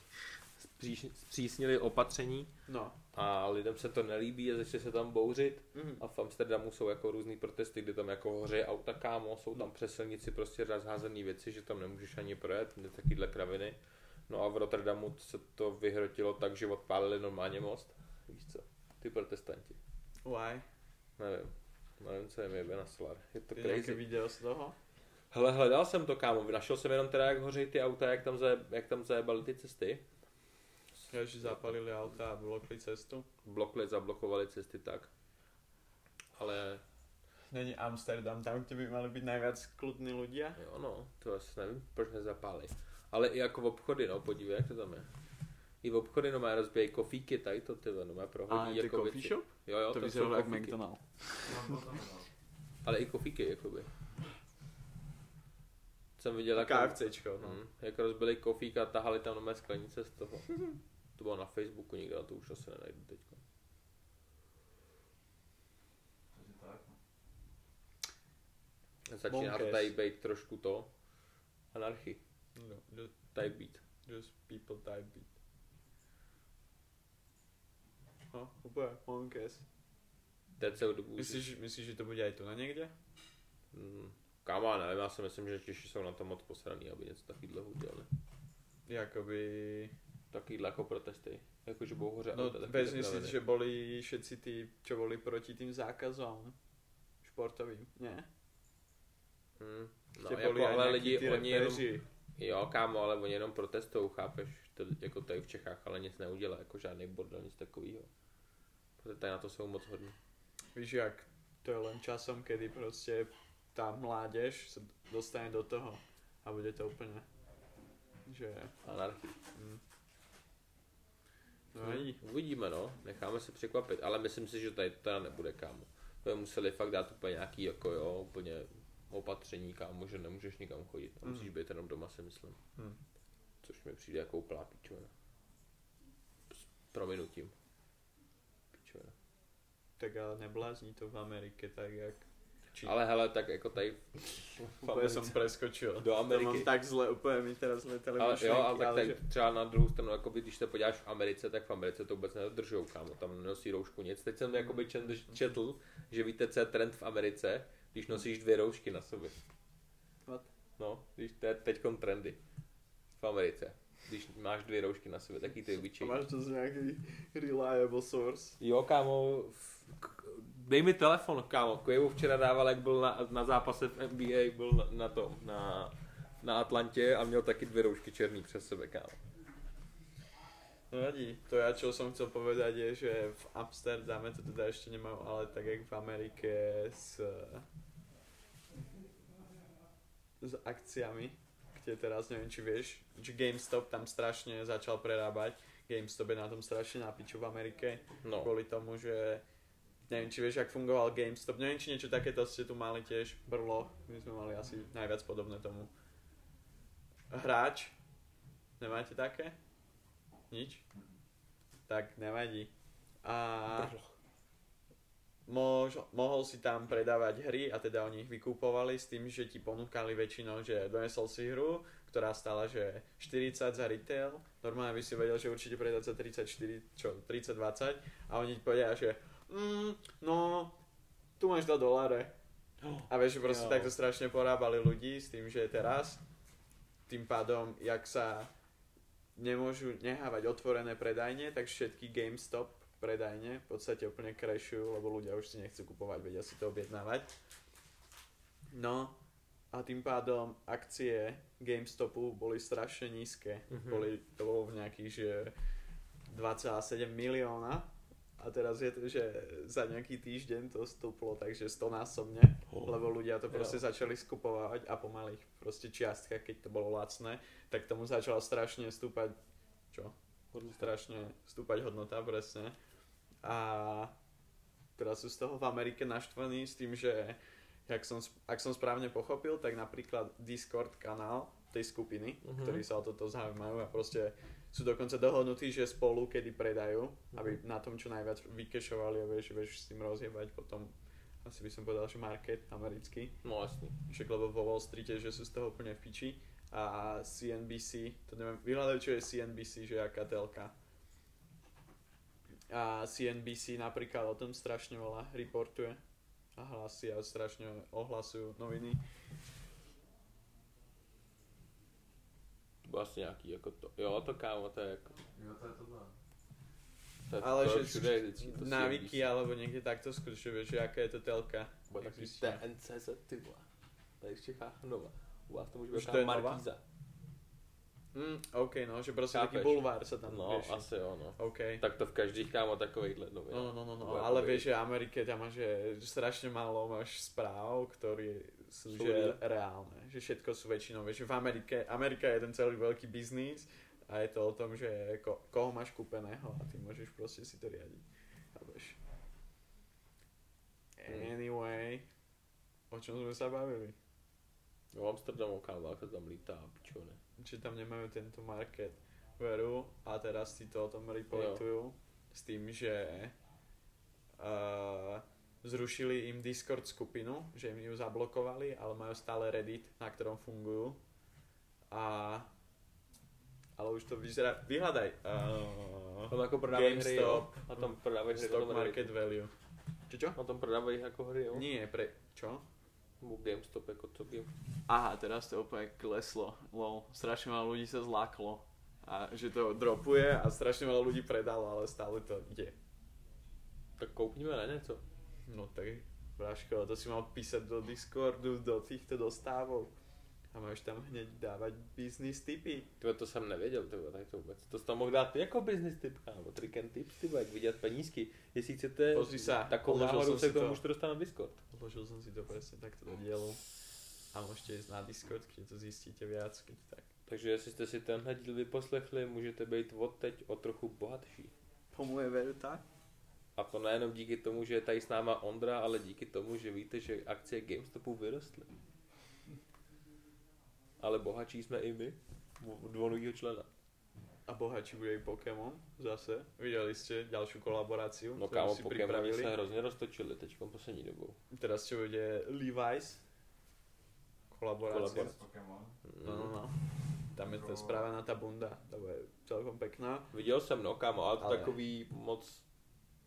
Zpříš, zpřísnili opatření No. a lidem se to nelíbí a začali se tam bouřit Mm. a v Amsterdamu jsou jako různý protesty, kdy tam jako hoří auta kámo, jsou tam přes silnici prostě rozházené věci, že tam nemůžeš ani projet, takovýhle kraviny. No a v Rotterdamu se to vyhrotilo tak, že odpálili normálně most. Víš co? Ty protestanti. Why? Nevím. Nevím, co je mi jebe na solar. Je to Je crazy. video z toho? Hele, hledal jsem to, kámo. Našel jsem jenom teda, jak hoří ty auta, jak tam, zaje, jak tam zajebali ty cesty. Ja, že zapalili auta a blokli cestu. Blokli, zablokovali cesty tak. Ale Není Amsterdam tam, kde by mali byť najviac kľudní ľudia? jo, no, to asi nevím, proč nezapálí. Ale i jako v obchody, no, podívej, jak to tam je. I v obchody, no, má rozbíjejí kofíky, tady to, ty, no, má prohodí A jako coffee věci. shop? Jo, jo, To to, vyzeralo jak. McDonald. Ale i kofíky, jakoby. Jsem viděl, A jak, KFCčko, no. hm, jak rozbili kofík a tahali tam nové sklenice z toho. To bylo na Facebooku někde, ale to už asi nenajdu teď. Takže tak, no. Začíná to Bonkers. tady být trošku to. Anarchy. no just, Tady být. just people type beat. No, úplně, monkes. To je celou dobu. Myslíš, myslíš, že to bude aj tu na někde? Mm, kámo, nevím, já si myslím, že Češi jsou na to moc posraný, aby něco takového udělali. Jakoby... Takovýhle jako protesty. Jako, že budou hoře No, auta, takovýhle vezmi si, že boli všetci tí, čo boli proti tým zákazom športovým, ne? Hmm. No, Že jako, ale lidi, oni jenom, jo, kámo, ale oni jenom protestují, chápeš, to, jako tady v Čechách, ale nic neudělá, jako žádný bordel, nic takového. Protože tady na to jsou moc hodní. Víš jak, to je len časom, kedy prostě tá mládež sa dostane do toho a bude to úplne, že... Anarchie. Mm. No Hmm. vidí. Uvidíme, no, necháme se překvapit, ale myslím si, že tady to teda nebude, kámo. To je museli fakt dát úplně nějaký, jako jo, úplně opatření, kámo, že nemůžeš nikam chodit. A musíš Mm. být jenom doma, si myslím. Hmm. Což mi přijde jako úplná píčovina. S prominutím. tak ale neblázní to v Amerike tak jak Či... Ale hele, tak jako tady Úplně jsem preskočil. do To Ameriky. mám tak zle, úplně mi teraz leteli Ale jo, ale tak ale tady třeba na druhou stranu, jakoby, když se podíváš v Americe, tak v Americe to vůbec nedodržují, kámo, tam nenosí roušku nic. Teď jsem jakoby čet- četl, že víte, co je trend v Americe, když nosíš dvě roušky na sobě. What? No, když to je teďkon trendy v Americe. Když máš dvě roušky na sobě, taky ty A obyčejný. máš to z nějaký reliable source. Jo, kámo, dej mi telefon, kámo. Quavo včera dával, jak byl na, na zápase v NBA, byl na, na tom, na, na Atlantě a měl taky dvě roušky černý přes sebe, kámo. No vadí. To ja, čo som chcel povedať je, že v Amsterdame to teda ešte nemajú, ale tak jak v Amerike s, s akciami, kde teraz neviem, či vieš, že GameStop tam strašne začal prerábať. GameStop je na tom strašne na piču v Amerike. No, kvôli tomu, že neviem, či vieš, jak fungoval GameStop, neviem, či niečo takéto ste tu mali tiež, Brlo, my sme mali asi najviac podobné tomu. Hráč, nemáte také? Nič? Tak nevadí. A mož, mohol si tam predávať hry a teda oni ich vykupovali s tým, že ti ponúkali väčšinou, že donesol si hru, ktorá stala, že 40 za retail, normálne by si vedel, že určite predá za 34, čo, 30-20 a oni ti povedia, že mm, no, tu máš 2 doláre. A vieš, že proste Jo. takto strašne porábali ľudí s tým, že teraz tým pádom, jak sa nemôžu nehávať otvorené predajne, tak všetky GameStop predajne v podstate úplne crashujú, lebo ľudia už si nechcú kupovať, vedia si to objednávať. No a tým pádom akcie GameStopu boli strašne nízke. Mhm. Boli, to bolo v nejakých, že 2,7 milióna a teraz je to, že za nejaký týždeň to stúplo takže 100 násobne, lebo ľudia to proste začali skupovať a pomaly ich proste čiastka, keď to bolo lacné, tak tomu začala strašne stúpať, čo? Strašne stúpať hodnota, presne. A teraz sú z toho v Amerike naštvaní s tým, že jak som, ak som správne pochopil, tak napríklad Discord kanál tej skupiny, Mhm. ktorí sa o toto zaujímajú a proste sú dokonca dohodnutí, že spolu kedy predajú, aby na tom čo najviac vykešovali a vieš, vieš s tým rozjebať potom asi by som povedal, že market americký, no jasný. však lebo vo Wall Streete, že sú z toho úplne v piči a CNBC, to neviem, vyhľadajú čo je CNBC, že aká telka. A CNBC napríklad o tom strašne veľa reportuje a hlasí a strašne ohlasujú noviny. Vlastně nějaký jako to, jo to kámo, to je jako, Jo, to je tohle. to je, Ale to že všude je vždycky to návyky CNBC. alebo niekde takto vieš, že aká je to telka. Si to- TNCZ, ty vole. Tady v Čechách nova. U vás to může Už být to je taková nová? Markíza. Mm, OK, no, že proste Chápeš? taký bulvár sa tam No, asi jo, no. OK. Tak to v každých kámo takovejhle nově. No, no, no, no, Bude ale vieš, že Amerike tam máš, že strašne málo máš správ, ktorí sú, Sú že reálne, že všetko sú väčšinou, že v Amerike, Amerika je jeden celý veľký biznis a je to o tom, že ko, koho máš kúpeného a ty môžeš proste si to riadiť. Chápeš? Hmm. Anyway, o čom sme sa bavili? No Amsterdamu kámo, ako tam lítá, pičone. Že tam nemajú tento market veru a teraz si to o tom reportujú s tým, že uh, zrušili im Discord skupinu, že im ju zablokovali, ale majú stále Reddit, na ktorom fungujú. A ale už to vyzerá, vyhľadaj uh, Tam jako prodávají hry, jo. GameStop, A tam prodávají hry na Stock tom Market Redditu. Value. Čo čo? A tam prodávají jako hry, jo. Nie, pre, čo? Nebo GameStop jako co game. Aha, teraz to úplne kleslo. Lol, strašne veľa ľudí sa zláklo. A že to dropuje a strašne veľa ľudí predalo, ale stále to ide. Tak koupníme na něco. No tak, Bráško, to si mal písať do Discordu, do týchto dostávok. A máš tam hneď dávať business tipy. Tyhle, to jsem nevěděl, tyhle, tak to vůbec. To jsi tam mohl dát jako business tip, kámo, trick and tips, ty jak vidět penízky. Jestli chcete Pozri sa, takovou náhodou se k tomu to. můžete dostat na Discord. Odložil som si to presne takto do dielu. A môžete ísť na Discord, kde to zistíte viac, keď tak. Takže jestli jste si tenhle díl vyposlechli, můžete být od teď o trochu bohatší. Komu je veru tak? A to nejenom díky tomu, že je tady s náma Ondra, ale díky tomu, že víte, že akcie GameStopu vyrostly. Ale bohatší jsme i my, dvou novýho člena. a bohatší bude i Pokémon zase. Viděli jste další kolaboraci, No kterou kámo, připravili. se hrozně roztočili teď poslední dobou. Teraz čo bude Levi's kolaborácia. Kolabor- S Pokémon. No, no, no. Tam je ta správená ta bunda, ta bude celkom pekná. Viděl jsem, no kámo, ale to Ale- takový moc,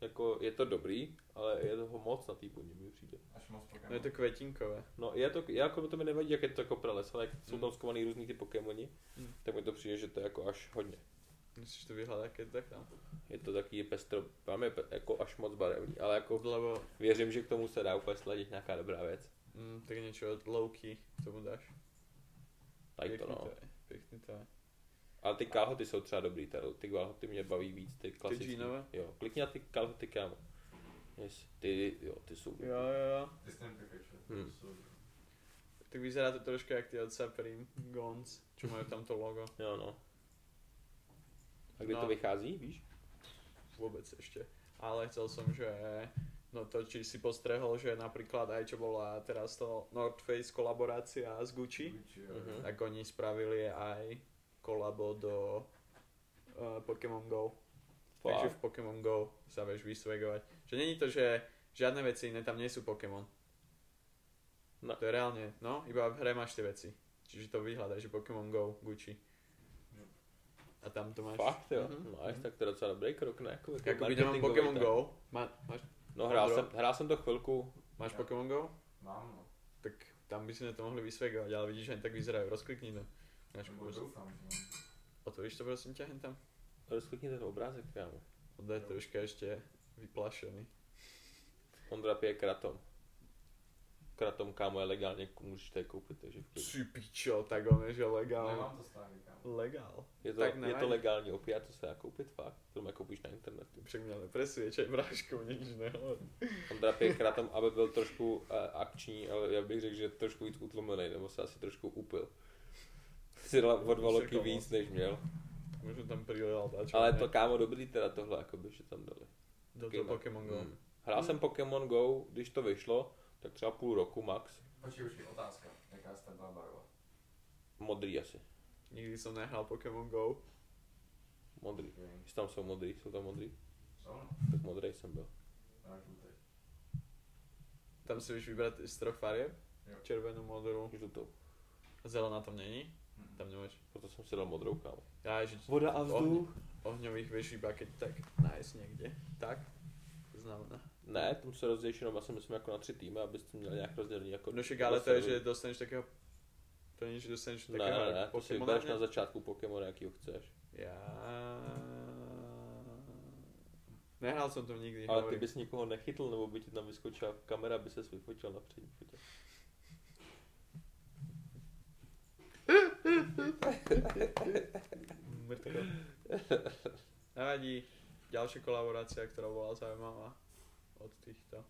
jako je to dobrý, ale je toho moc na té bundě mi přijde. Až moc Pokémon. No je to kvetinkové. No je to, jako to mi nevadí, jak je to jako prales, ale jak jsou Mm. tam skovaný různý ty Pokémoni, Mm. tak mi to přijde, že to je jako až hodně. Musíš to vyhledat, keď tak tam. Je to taky pestro, máme pe- jako až moc barevný, ale jako Lebo věřím, že k tomu se dá úplně sladit nějaká dobrá věc. mm, tak niečo od Lowkey tomu dáš. Tady to Pěkný no. to je, pěkný to je. Ale ty kalhoty jsou třeba dobrý, ty, ty kalhoty mě baví víc, ty klasický. džínové? Jo, klikni na ty kalhoty, kámo. Yes, ty, jo, ty jsou dobrý. Jo, jo, jo. Ty. Hmm. Jsou- Tak vyzerá to trošku jak ty od Supreme Gons, čo majú tamto logo. Jo, no. A kdy No. to vychází, víš? Vôbec ešte. Ale chcel som, že no to, či si postrehol, že napríklad aj čo bola teraz to North Face kolaborácia s Gucci, Gucci. Mhm. tak oni spravili aj kolabo do uh, Pokémon Go. Takže v Pokémon Go sa vieš vysvegovať. Že není to, že žiadne veci iné tam nie sú Pokémon. No. To je reálne, no, iba v hre máš tie veci. Čiže to vyhľadaj, že Pokémon Go, Gucci. A tam to máš. Fakt, jo. Mhm. Nice, tak to je docela dobrý krok, ne? Jako, jako Jako by nemám Pokémon. Go, má, máš, No hrál jsem, hrál jsem to chvilku, máš Jo. Pokémon Go? Mám, no. Tak tam by sme to mohli vysvegovať, ale vidíš, že jen tak vyzerajú. Rozklikni to. Máš. Otvoríš to prosím hen tam? rozklikni ten obrázek, kámo. Oddaj Jo. troška ešte vyplašený. Ondra pije kratom. Kratom, kámo, je legálně, můžeš to koupit, takže v klidu. Ty pičo, tak on je, že legál. Nemám to stále, kámo. Legál. je to, tak je to legální opiát, co se dá koupit, fakt. To má koupíš na internetu. Však mňa nepresviečaj, bráško, mne nič nehovor. Ondra pije kratom, aby byl trošku uh, akční, ale já bych řekl, že trošku víc utlumený, nebo se asi trošku upil. Si dal o dva loky víc, než měl. Možno tam prilil dačo. Ale to kámo dobrý teda tohle, jakoby, že tam dali. Do toho ne. Pokémon Go. Hmm. Hrál jsem Pokémon Go, když to vyšlo, tak třeba půl roku max. Počkej, počkej, otázka. Jaká jste byla barva? Modrý asi. Nikdy som nehral Pokémon Go. Modrý. Okay. Jestli tam jsou modrý, jsou tam modrý, Jsou? no? tak modrý jsem byl. Tam si vieš vybrať z troch farieb. Jo. Červenú, modrú. Žlutou. A zelená tam není? Mhm. Tam nemáš. Proto jsem si dal modrou, kámo. Ja, že Voda a vzduch. ohňových vieš iba keď tak nájsť niekde. Tak? To znamená. Ne, tam se rozdělíš jenom asi myslím jako na tři týmy, abyste měli nějak rozdělený jako... No však ale to je, že dostaneš takého... To není, že dostaneš Ne, takého ne, ne, to si Pokémona, ne? na začátku Pokémon, jakýho chceš. Ja... Nehral som to nikdy, Ale ty hovorím. bys nikoho nechytl, nebo by ti tam vyskočila kamera, by se vyfotil na přední fotě. Mrtko. Nevadí. Ďalšia kolaborácia, ktorá bola zaujímavá od týchto.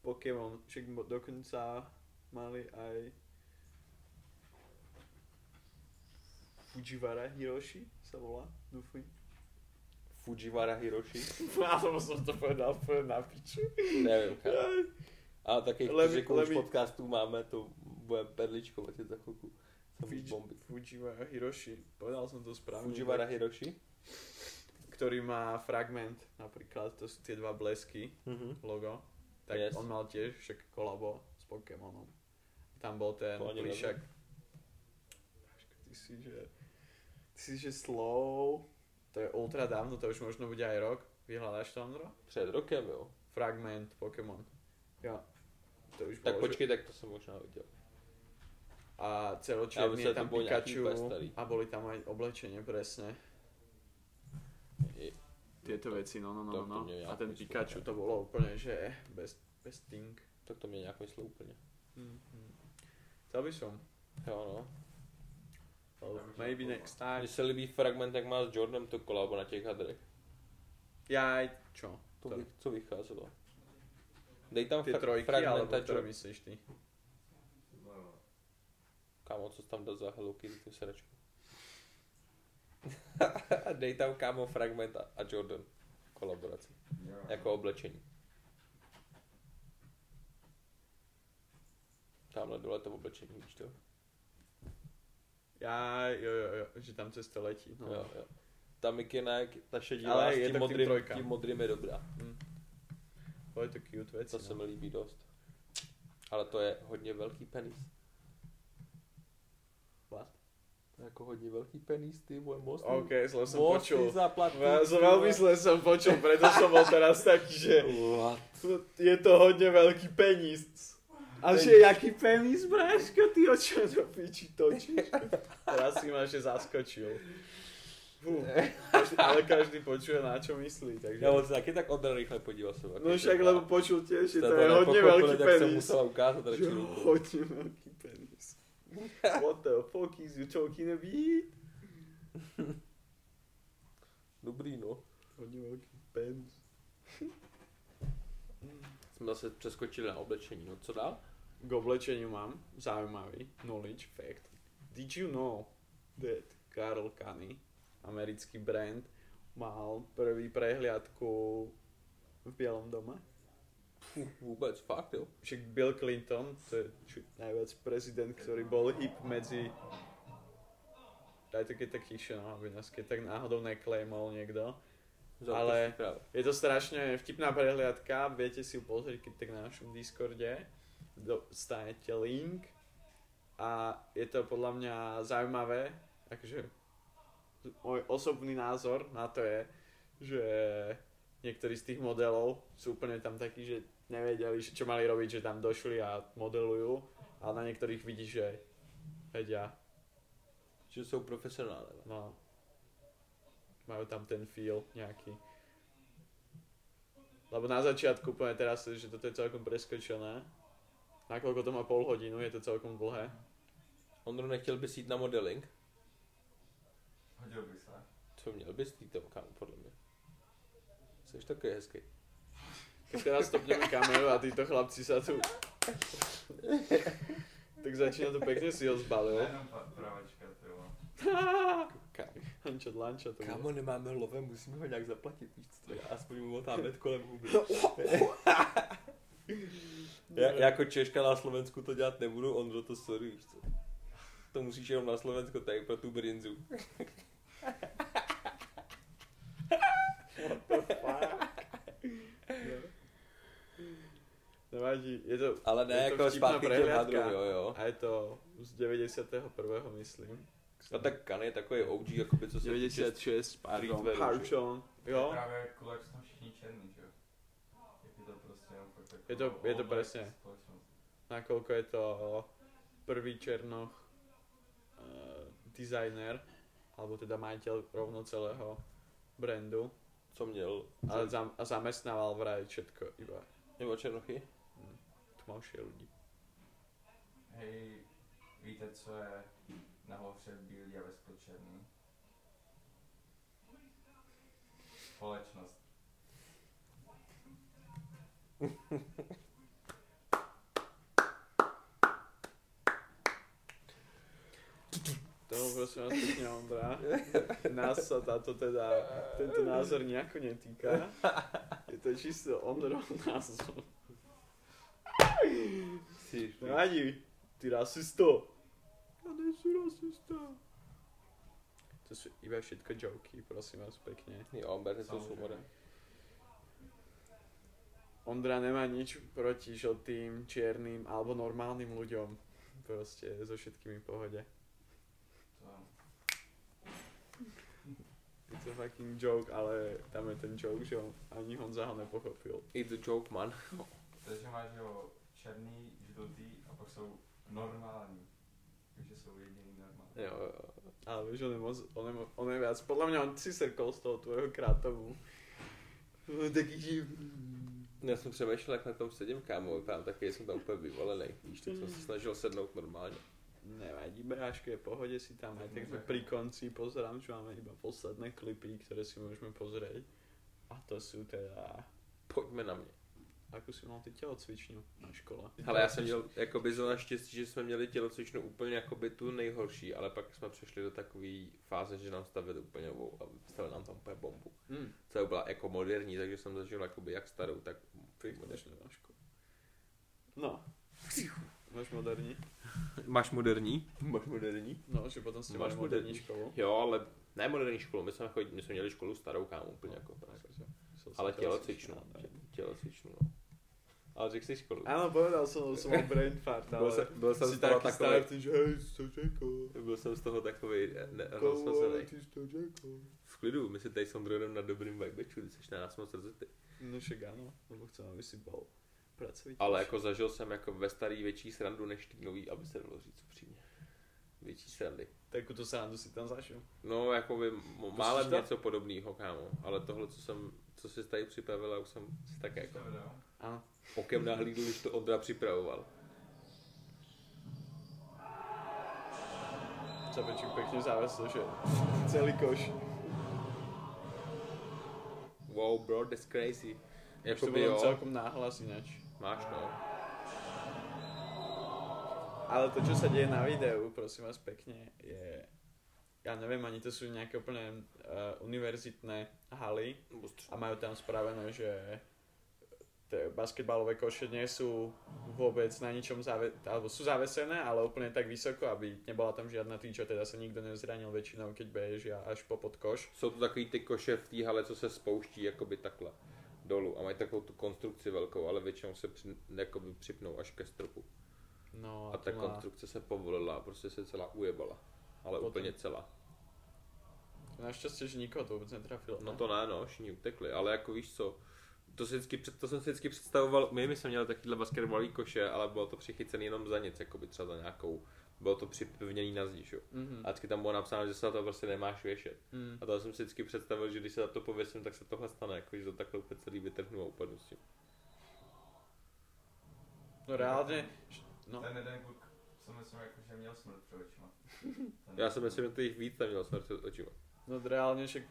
Pokémon, však dokonca mali aj Fujiwara Hiroshi sa volá, dúfam. Fujiwara Hiroshi? Áno, som to povedal úplne na piču. Nevím. Ale taky Lemi- čtyři už podcastů máme, to bude perličko teď za chvilku. Fuji-. Fujiwara Hiroshi, povedal som to správne. Fujiwara Hiroshi? Ktorý má fragment, napríklad, to sú tie dva blesky, Mhm. logo, tak Yes. on mal tiež však kolabo s Pokémonom. Tam bol ten plišak. Ty si, že... Ty si, že slow... To je ultra dávno, to už možno bude aj rok. Vyhľadáš to, Andro? Před rokem, jo. Fragment Pokémon. Jo. To už Tak bolo, počkej, tak to jsem možná viděl. A Já myslím, je tam Pikachu a boli tam aj oblečenie presne. I- Tieto veci, no, no, no, no. to mě A ten Pikachu to bolo úplne, že best, best thing. Tak to mě nějak myslel úplně. Mhm. Chcel by som. Jo, no. Well, Já maybe next time. Mně se líbí fragment, jak má s Jordanem to kolabo na těch hadrech. Jaj, čo? To, To- vy, co vycházelo. Dej tam Tie fra- trojky, fragment alebo Jo- myslíš ty? No, Kámo, co jsi tam dal za Hello Kitty, tu sedačku. Dej tam kámo fragment a, Jordan. Kolaboraci. jo. Jako oblečení. Tamhle dole to oblečení, víš to? Já, jo, jo, jo, že tam cesta letí. No. Jo, jo. Ta mikina, jak naše Ale díla s je tím modrým, trojkám. tím modrým je dobrá. Hm. To je to cute věc. To se mi líbí dost. Ale to je hodně velký penis. What? To je jako hodně velký penis, ty vole, most. OK, zle som most počul. zaplatí. Ve- Z veľmi zle som počul, preto som bol teraz taký, že What? je to hodně velký penis. A že jaký penis, bráško, ty o čo do piči točíš? Teraz si ma že zaskočil. Fú, každý, ale každý počuje na čo myslí, takže... Já se taky tak odal rychle podíval se. No však, lebo počul tiež, že to je hodně velký tak jsem penis. musela ukázat radši Že ruku. hodně velký penis. What the fuck is you talking about? Dobrý, no. Hodně velký penis. Jsme zase přeskočili na oblečení, no co dál? K oblečeniu mám zaujímavý knowledge fact. Did you know that Karl Kani, americký brand, mal prvý prehliadku v Bielom dome? Vůbec, fakt jo. Však Bill Clinton, to je najviac prezident, ktorý bol hip medzi to keď tak tišie, no, aby nás keď tak náhodou neklejmol niekto. Za Ale-. Je to strašne vtipná prehliadka, viete si ju pozrieť, keď tak na našom Discorde dostanete link a je to podľa mňa zaujímavé, akože môj osobný názor na to je, že niektorí z tých modelov sú úplne tam takí, že nevedeli, čo mali robiť, že tam došli a modelujú, ale na niektorých vidí, že vedia, Že jsou profesionálové. no, majú tam ten feel nejaký. Lebo na začiatku úplne teraz, že toto je celkom preskočené. Nakoľko to má pol hodinu, je to celkom dlhé. Ondro, nechtěl bys jít na modeling? Hodil by se. Co měl bys jít tam, kámo, podle mě. Jsi takový hezký. Keď teraz stopneme kameru a títo chlapci sa tu... tak začína to pekne si ho zbalil. Pa- pravačka, to. Kámo, nemáme love, musíme ho nějak zaplatit, víš co? Já aspoň mu motáme kolem huby. Já, já jako Češka na Slovensku to dělat nebudu, Ondro, to sorry, víš co? To musíš jenom na Slovensko, tak pro tu brinzu. Nevadí, je to... Ale ne, je jako prehliadka. hadrům, jo, jo. A je to z 91. myslím. A tak Kan je takový OG, jakoby, co se 96, pardon, Parchon. Jo, právě kvůli, jak jsou všichni černí, že jo. Je to prostě jenom fakt jako Je to- je to společnost. nakoľko je to prvý Černoch uh, designer, alebo teda majiteľ rovno celého brandu co měl, a, zam, a zamestnával vraj všetko iba nebo Černochy. Tmavšie ľudí. Hej, víte, co je nahoře bílý a ve spod černý? Společnost. Tomu prosím vás pekne Ondra. Nás sa táto teda, tento názor nejako netýka. Je to čisto Ondrov názor. Si, Nevadí, ty rasisto. Ja nejsem rasista. To sú iba všetko joky, prosím vás pekne. jo, berte to s humorem. Ondra nemá nič proti žltým, čiernym alebo normálnym ľuďom. Proste so všetkými v pohode. To, It's a fucking joke, ale tam je ten joke, že on, ani Honza ho nepochopil. It's a joke, man. takže máš jo černý, žlutý a pak jsou normální. Takže jsou jediný normální. Jo, jo. Ale vieš, on je, moc, on, je, on je viac. Podľa mňa on si srkol z toho tvojho je Taký, že... Já jsem přemýšlel, jak na tom sedím, kámo, vypadám taky, jsem tam úplně vyvolený, víš, tak jsem se snažil sednout normálně. Nevadí, bráško, je v pohode si tam aj tak pri konci pozerám, že máme iba posledné klipy, ktoré si môžeme pozrieť. A to sú teda... Pojďme na mě. Ako si mal ty tělocvičňu na škole? Ale já jsem měl jakoby za naštěstí, že jsme měli tělocvičnu úplně jakoby tu nejhorší, ale pak jsme přešli do takové fáze, že nám stavili úplně novou a stavili nám tam úplně bombu. Hmm. Co byla jako moderní, takže jsem zažil jakoby jak starou, tak moderní. máš školu. No. Máš moderní? Máš moderní? Máš moderní? No, že potom jste Máš moderní moderní. školu. Jo, ale ne moderní školu, my jsme, chodili, my jsme měli školu starou kámo, úplně jako. Ale tělocvičnu, tělocvičnu, no. Ale řekl jsi školu. Áno, povedal som mal brain fart, ale Byl jsem, byl jsem si z toho takový, starý, že hej, to čekal. byl jsem z toho takový ty to čekal. V klidu, my si tady s Ondrojem na dobrým vibečku, ty jsi na nás moc rozjetý. No však áno, lebo chcem, aby si bol pracovitý. Ale jako zažil jsem jako ve starý větší srandu než ty nový, aby se dalo říct upřímně. Větší srandy. Takúto srandu si tam zažil. No, jako by málem to? něco podobného, kámo. Ale tohle, co jsem, co jsi tady připravil, já už jsem si tak jako To. Áno. Okem nahlídl, když to Ondra připravoval. Čapečík pekne zavesil, že celý koš. Wow, bro, that's crazy. Už to jo, celkom náhlas ináč. máš no. Ale to, čo sa deje na videu, prosím vás pekne, je... Ja neviem, ani to sú nejaké úplne uh, univerzitné haly a majú tam spravené, že tie basketbalové koše nie sú vôbec na ničom zave- alebo sú zavesené, ale úplne tak vysoko, aby nebola tam žiadna týča, teda sa nikto nezranil väčšinou, keď bežia až po pod koš. Jsou to takový ty koše v té hale, co se spouští jakoby takhle dolů a mají takovou tu konstrukci velkou, ale většinou se při, jakoby připnou až ke stropu. No A ta to má- konstrukce se povolila a prostě se celá ujebala. Ale Potom. úplně celá. Našťastie, že nikoho to vôbec netrafilo. No to ne, no, všichni utekli, ale jako víš co, to, si vždycky, to jsem si vždycky představoval, my, my jsme měli takovýhle basketbalový koše, ale bylo to přichycený jenom za nic, jako by třeba za nějakou, bylo to připevněný na zdi, že? jo. Mhm. A vždycky tam bylo napsáno, že se na to prostě nemáš věšet. Mm. A to jsem si vždycky představil, že když se na to pověsím, tak se tohle stane, jako, že to takhle úplně celý vytrhnu a upadnu s tím. No reálne, no, Ten jeden kluk, co myslím, jako, že měl smrt před očima. Já si myslím, že to jich víc tam měl smrt před očima. no reálne však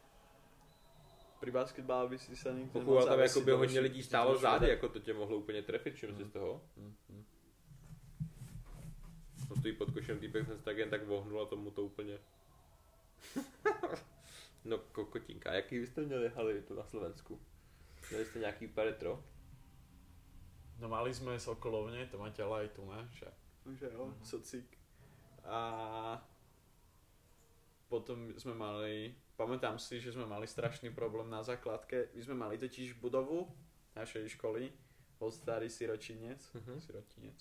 pri basketbale by si sa nikto Pokud tam jako by hodně lidí stálo zády, zády. jako to tě mohlo úplně trefit, čím si z toho. Mm, No stojí pod košem týpek, jsem se tak jen tak vohnul a tomu to úplně... no kokotínka, a jaký vy jste měli haly tu na Slovensku? Měli jste nějaký úplně retro? No mali sme Sokolovne, to máte ale aj tu, ne? Že, že jo, Mhm. socik. A potom sme mali, pamätám si, že sme mali strašný problém na základke. My sme mali totiž budovu našej školy, bol starý siročinec, Mhm. sirotinec,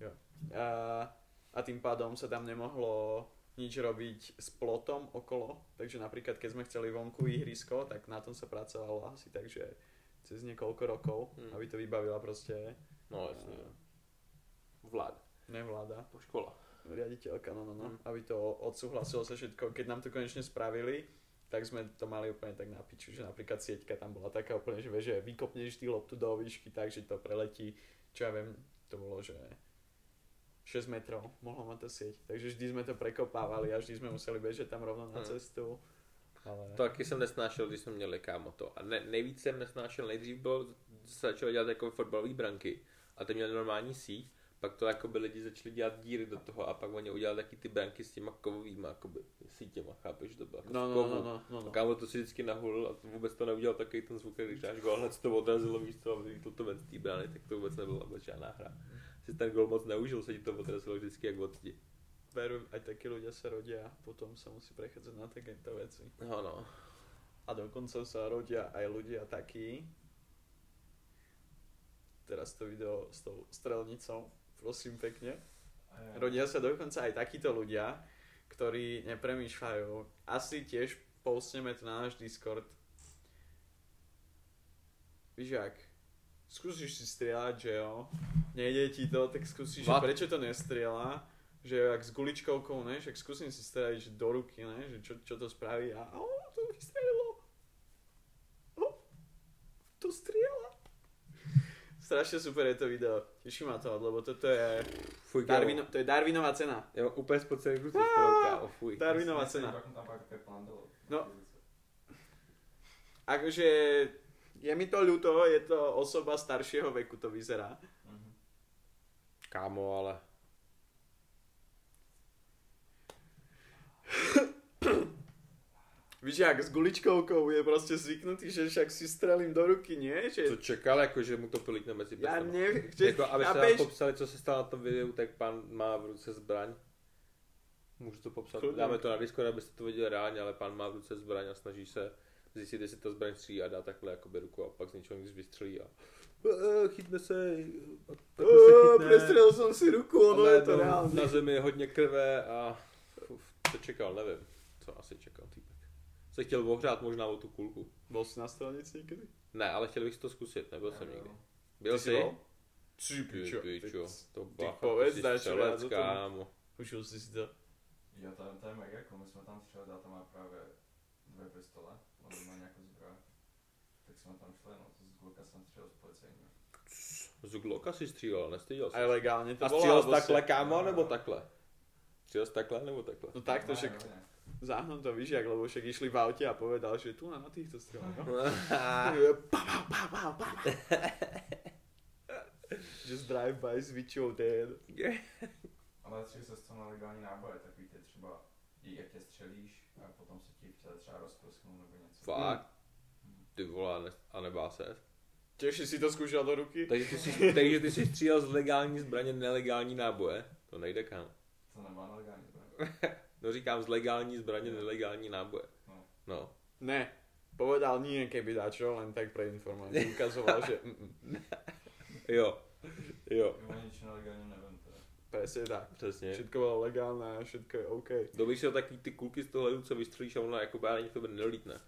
jo. A, a tým pádom sa tam nemohlo nič robiť s plotom okolo, takže napríklad keď sme chceli vonku ihrisko, tak na tom sa pracovalo asi tak, že cez niekoľko rokov, Hmm. aby to vybavila proste No jasně. Vlád. nevláda, Po škola. riaditeľka, no, no, no, Hmm. aby to odsúhlasilo sa všetko. Keď nám to konečne spravili, tak sme to mali úplne tak na piču, že napríklad sieťka tam bola taká úplne, že, že vykopneš ty loptu do výšky tak, že to preletí, čo ja viem, to bolo, že 6 metrov mohla mať tá sieť. Takže vždy sme to prekopávali a vždy sme museli bežať tam rovno na Hmm. cestu. Ale... To taky jsem nesnášel, když jsme měli kámo to. A ne, nejvíc jsem nesnášel, nejdřív bylo, se začalo dělat jako fotbalové branky. A ty měli normální síť, pak to jako by lidi začali dělat díry do toho a pak oni udělali taky ty branky s těma kovovýma jakoby, sítěma, chápeš, to bylo jako No, no, no, no, no, A no. kámo to si vždycky nahulil a to vůbec to neudělal takový ten zvuk, když dáš gol, hned se to odrazilo co a vylítlo to ven z té brány, tak to vůbec nebyla vůbec žádná hra. Si ten gol moc neužil, se ti to odrazilo vždycky jak od zdi. Veru, aj takí ľudia sa rodia a potom sa musí prechádzať na takéto veci. No, no. A dokonca sa rodia aj ľudia takí. Teraz to video s tou strelnicou, prosím pekne. Jo. Rodia sa dokonca aj takíto ľudia, ktorí nepremýšľajú. Asi tiež postneme to na náš Discord. Víš jak? Skúsiš si strieľať, že jo? Nejde ti to, tak skúsiš, že prečo to nestrieľa? Že jak s guličkovkou, ne? Však skúsim si strieľať že do ruky, ne? Že čo, čo to spraví a o, to vystrelilo. To strieľa. Strašne super je to video. Teší ma to, lebo toto je, Fuj, Darwino, to je Darwinová cena. Mám úplně spocený ruce z toho, kámo, fuj. Darwinová Myslím, cena. No. Akože je mi to ľúto, je to osoba staršieho veku, to vyzerá. Mhm. Kámo, ale Víš, jak s guličkovkou je prostě zvyknutý, že však si strelím do ruky, nie? Že... Co čekal, jako že mu to prolítne mezi Já prstama. nevím, že... Jako, aby se chápeš? nám popsali, co se stalo na tom videu, tak pan má v ruce zbraň. Můžu to popsat, Klidně. dáme to na Discord, abyste to viděli reálně, ale pan má v ruce zbraň a snaží se zjistit, jestli ta zbraň střílí a dá takhle jakoby ruku a pak z ničeho nic vystřelí a "Eh, chytne se, takhle se Oh, chytne. Přestřelil jsem si ruku, ono je to reálně. Na zemi je hodně krve a uf, co čekal, nevím, co asi čekal týpek. Se chtěl ohřát možná o tu kulku. Byl jsi na stranici někdy? Ne, ale chtěl bych si to zkusit, nebyl jsem nikdy. Byl Ty jsi jsi? Ty Ty pičo, pičo, to ty bacha, povedz, ty jsi střelec, kámo. Užil jsi si to? Jo, to, to je mega, jako my jsme tam šli, táta má právě dvě pistole, on má nějakou zbroj. Tak jsme tam šli, no to z Glocka jsem střelil z policejního. Z Glocka si střílel, nestyděl A je se. legálně to A střílel jsi takhle, kámo, nebo takhle? Střílel jsi takhle, nebo takhle? No tak to Ne, záhnu to víš jak, lebo však išli v aute a povedal, že tu na, na týchto stranách. no. Just drive by s to je Ale tři se to na legální náboje, takový ty třeba, jak tě střelíš a potom se ti třeba rozprsknou nebo něco. Fakt? Ty vole, ne, a nebá se. Těž si to zkoušel do ruky? Takže ty jsi, takže ty jsi střílel z legální zbraně nelegální náboje? To nejde kam. To nebyla nelegální zbraň. No říkám z legální zbraně nelegální náboje. No. No. Ne. Povedal nie, keby dačo, len tak pre informáciu. Ukazoval, že. Jo. Jo. Jo, nič nelegální nevím teda. presne tak. Přesně. Všetko bylo legálne a všetko je OK. Dobíš si ho takový ty kulky z toho ledu, co vystřelíš a ono jako ani tebe nelítne.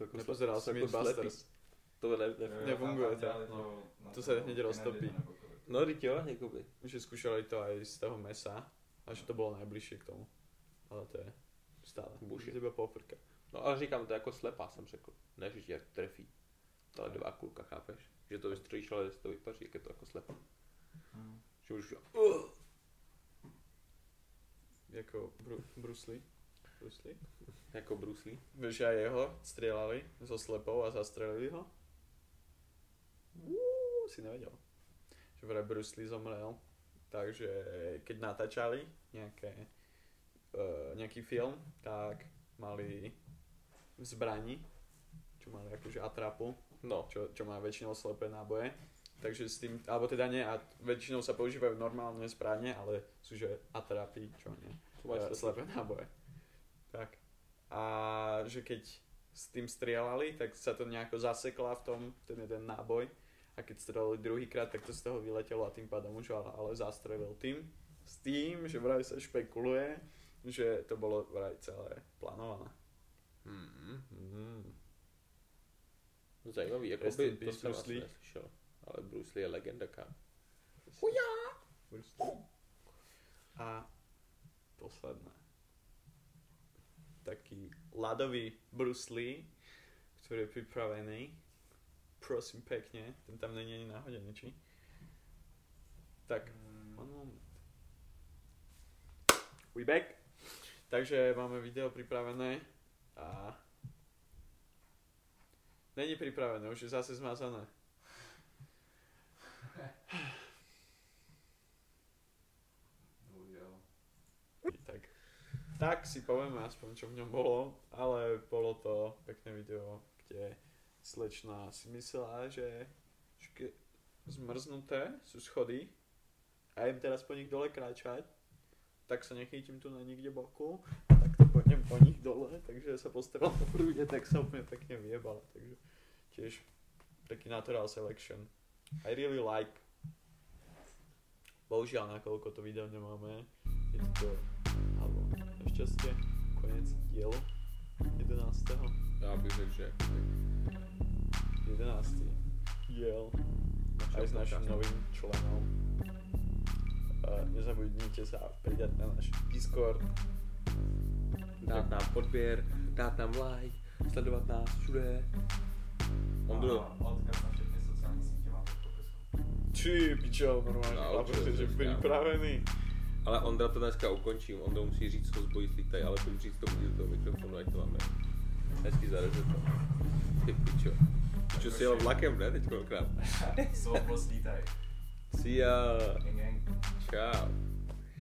Jako Nepozeral jsem jako slepý. To ne, ne, Jo, Nefunguje to, no. To se Kennedy roztopí. No, teď jo, jakoby. Že skúšali to aj z toho mesa a že to bolo najbližšie k tomu. Ale to je stále. Že teba pofrka. No ale říkám, to je jako slepá jsem řekl. Ne, že tě trefí. To je dva kulka, chápeš? Že to vystřelíš, ale jestli to vypaří, jak je to jako slepá. Hm. Že už Jako Bru- Bruce Lee. Bruce Lee? jako Bruce Lee. Vieš, aj jeho strieľali so slepou a zastrelili ho? Uuu, si nevedel. Že vraj Bruce Lee zomrel. Takže keď natáčali nejaké, uh, nejaký film, tak mali v zbrani, čo mali akože atrapu, No, čo, čo má väčšinou slepé náboje. Takže s tým, alebo teda nie, a väčšinou sa používajú normálne zbranie, ale sú že atrapy, čo nie. Eh, slepé náboje. Tak. A že keď s tým strieľali, tak sa to nejako zasekla v tom, ten jeden náboj. A keď strelili druhýkrát, tak to z toho vyletelo a tým pádom už ale, ale zastrelil tým. S tým, že vraj sa špekuluje, že to bolo vraj celé plánované. hmm. Mm. zajímavý, jako by, to jsem Bruce Lee. neslyšel. Ale Bruce Lee je legenda, kam. A posledné. Taký ľadový Bruce Lee, ktorý je pripravený. Prosím pekne, ten tam není ani náhodený, či? Tak, one moment. We back. Takže máme video pripravené a není pripravené, už je zase zmazané. Tak, tak si povieme aspoň, čo v ňom bolo, ale bolo to pekné video, kde slečna si myslela, že zmrznuté sú schody a idem teraz po nich dole kráčať, tak sa nechytím tu na nikde boku, tak to pôjdem po nich dole, takže postaral na prúde, tak sa úplne pekne vyjebala, takže tiež taký natural selection. I really like Bohužiaľ, nakoľko to video nemáme, je to, alebo našťastie, konec dielu 11. Já bych řekl, že jakoby 11. diel aj s našim podcastu. novým členom. Uh, nezabudnite sa pridať na náš Discord. dát nám odběr, dát nám like, sledovat nás všude. Ondro, A odkaz na všechny sociální sítě máte v popisku. Či pičo, normálne, No, určite, že určite. pripravený. ale Ondra to dneska ukončím. Ondra musí říct, co zbojí slítaj, ale pojď říct to do toho mikrofonu, ať to máme. Hezky zareže to. Ty pičo. Pičo si jel vlakem, ne, teď kolikrát. Svobodnost lítaj. See ya. Gang gang. Čau.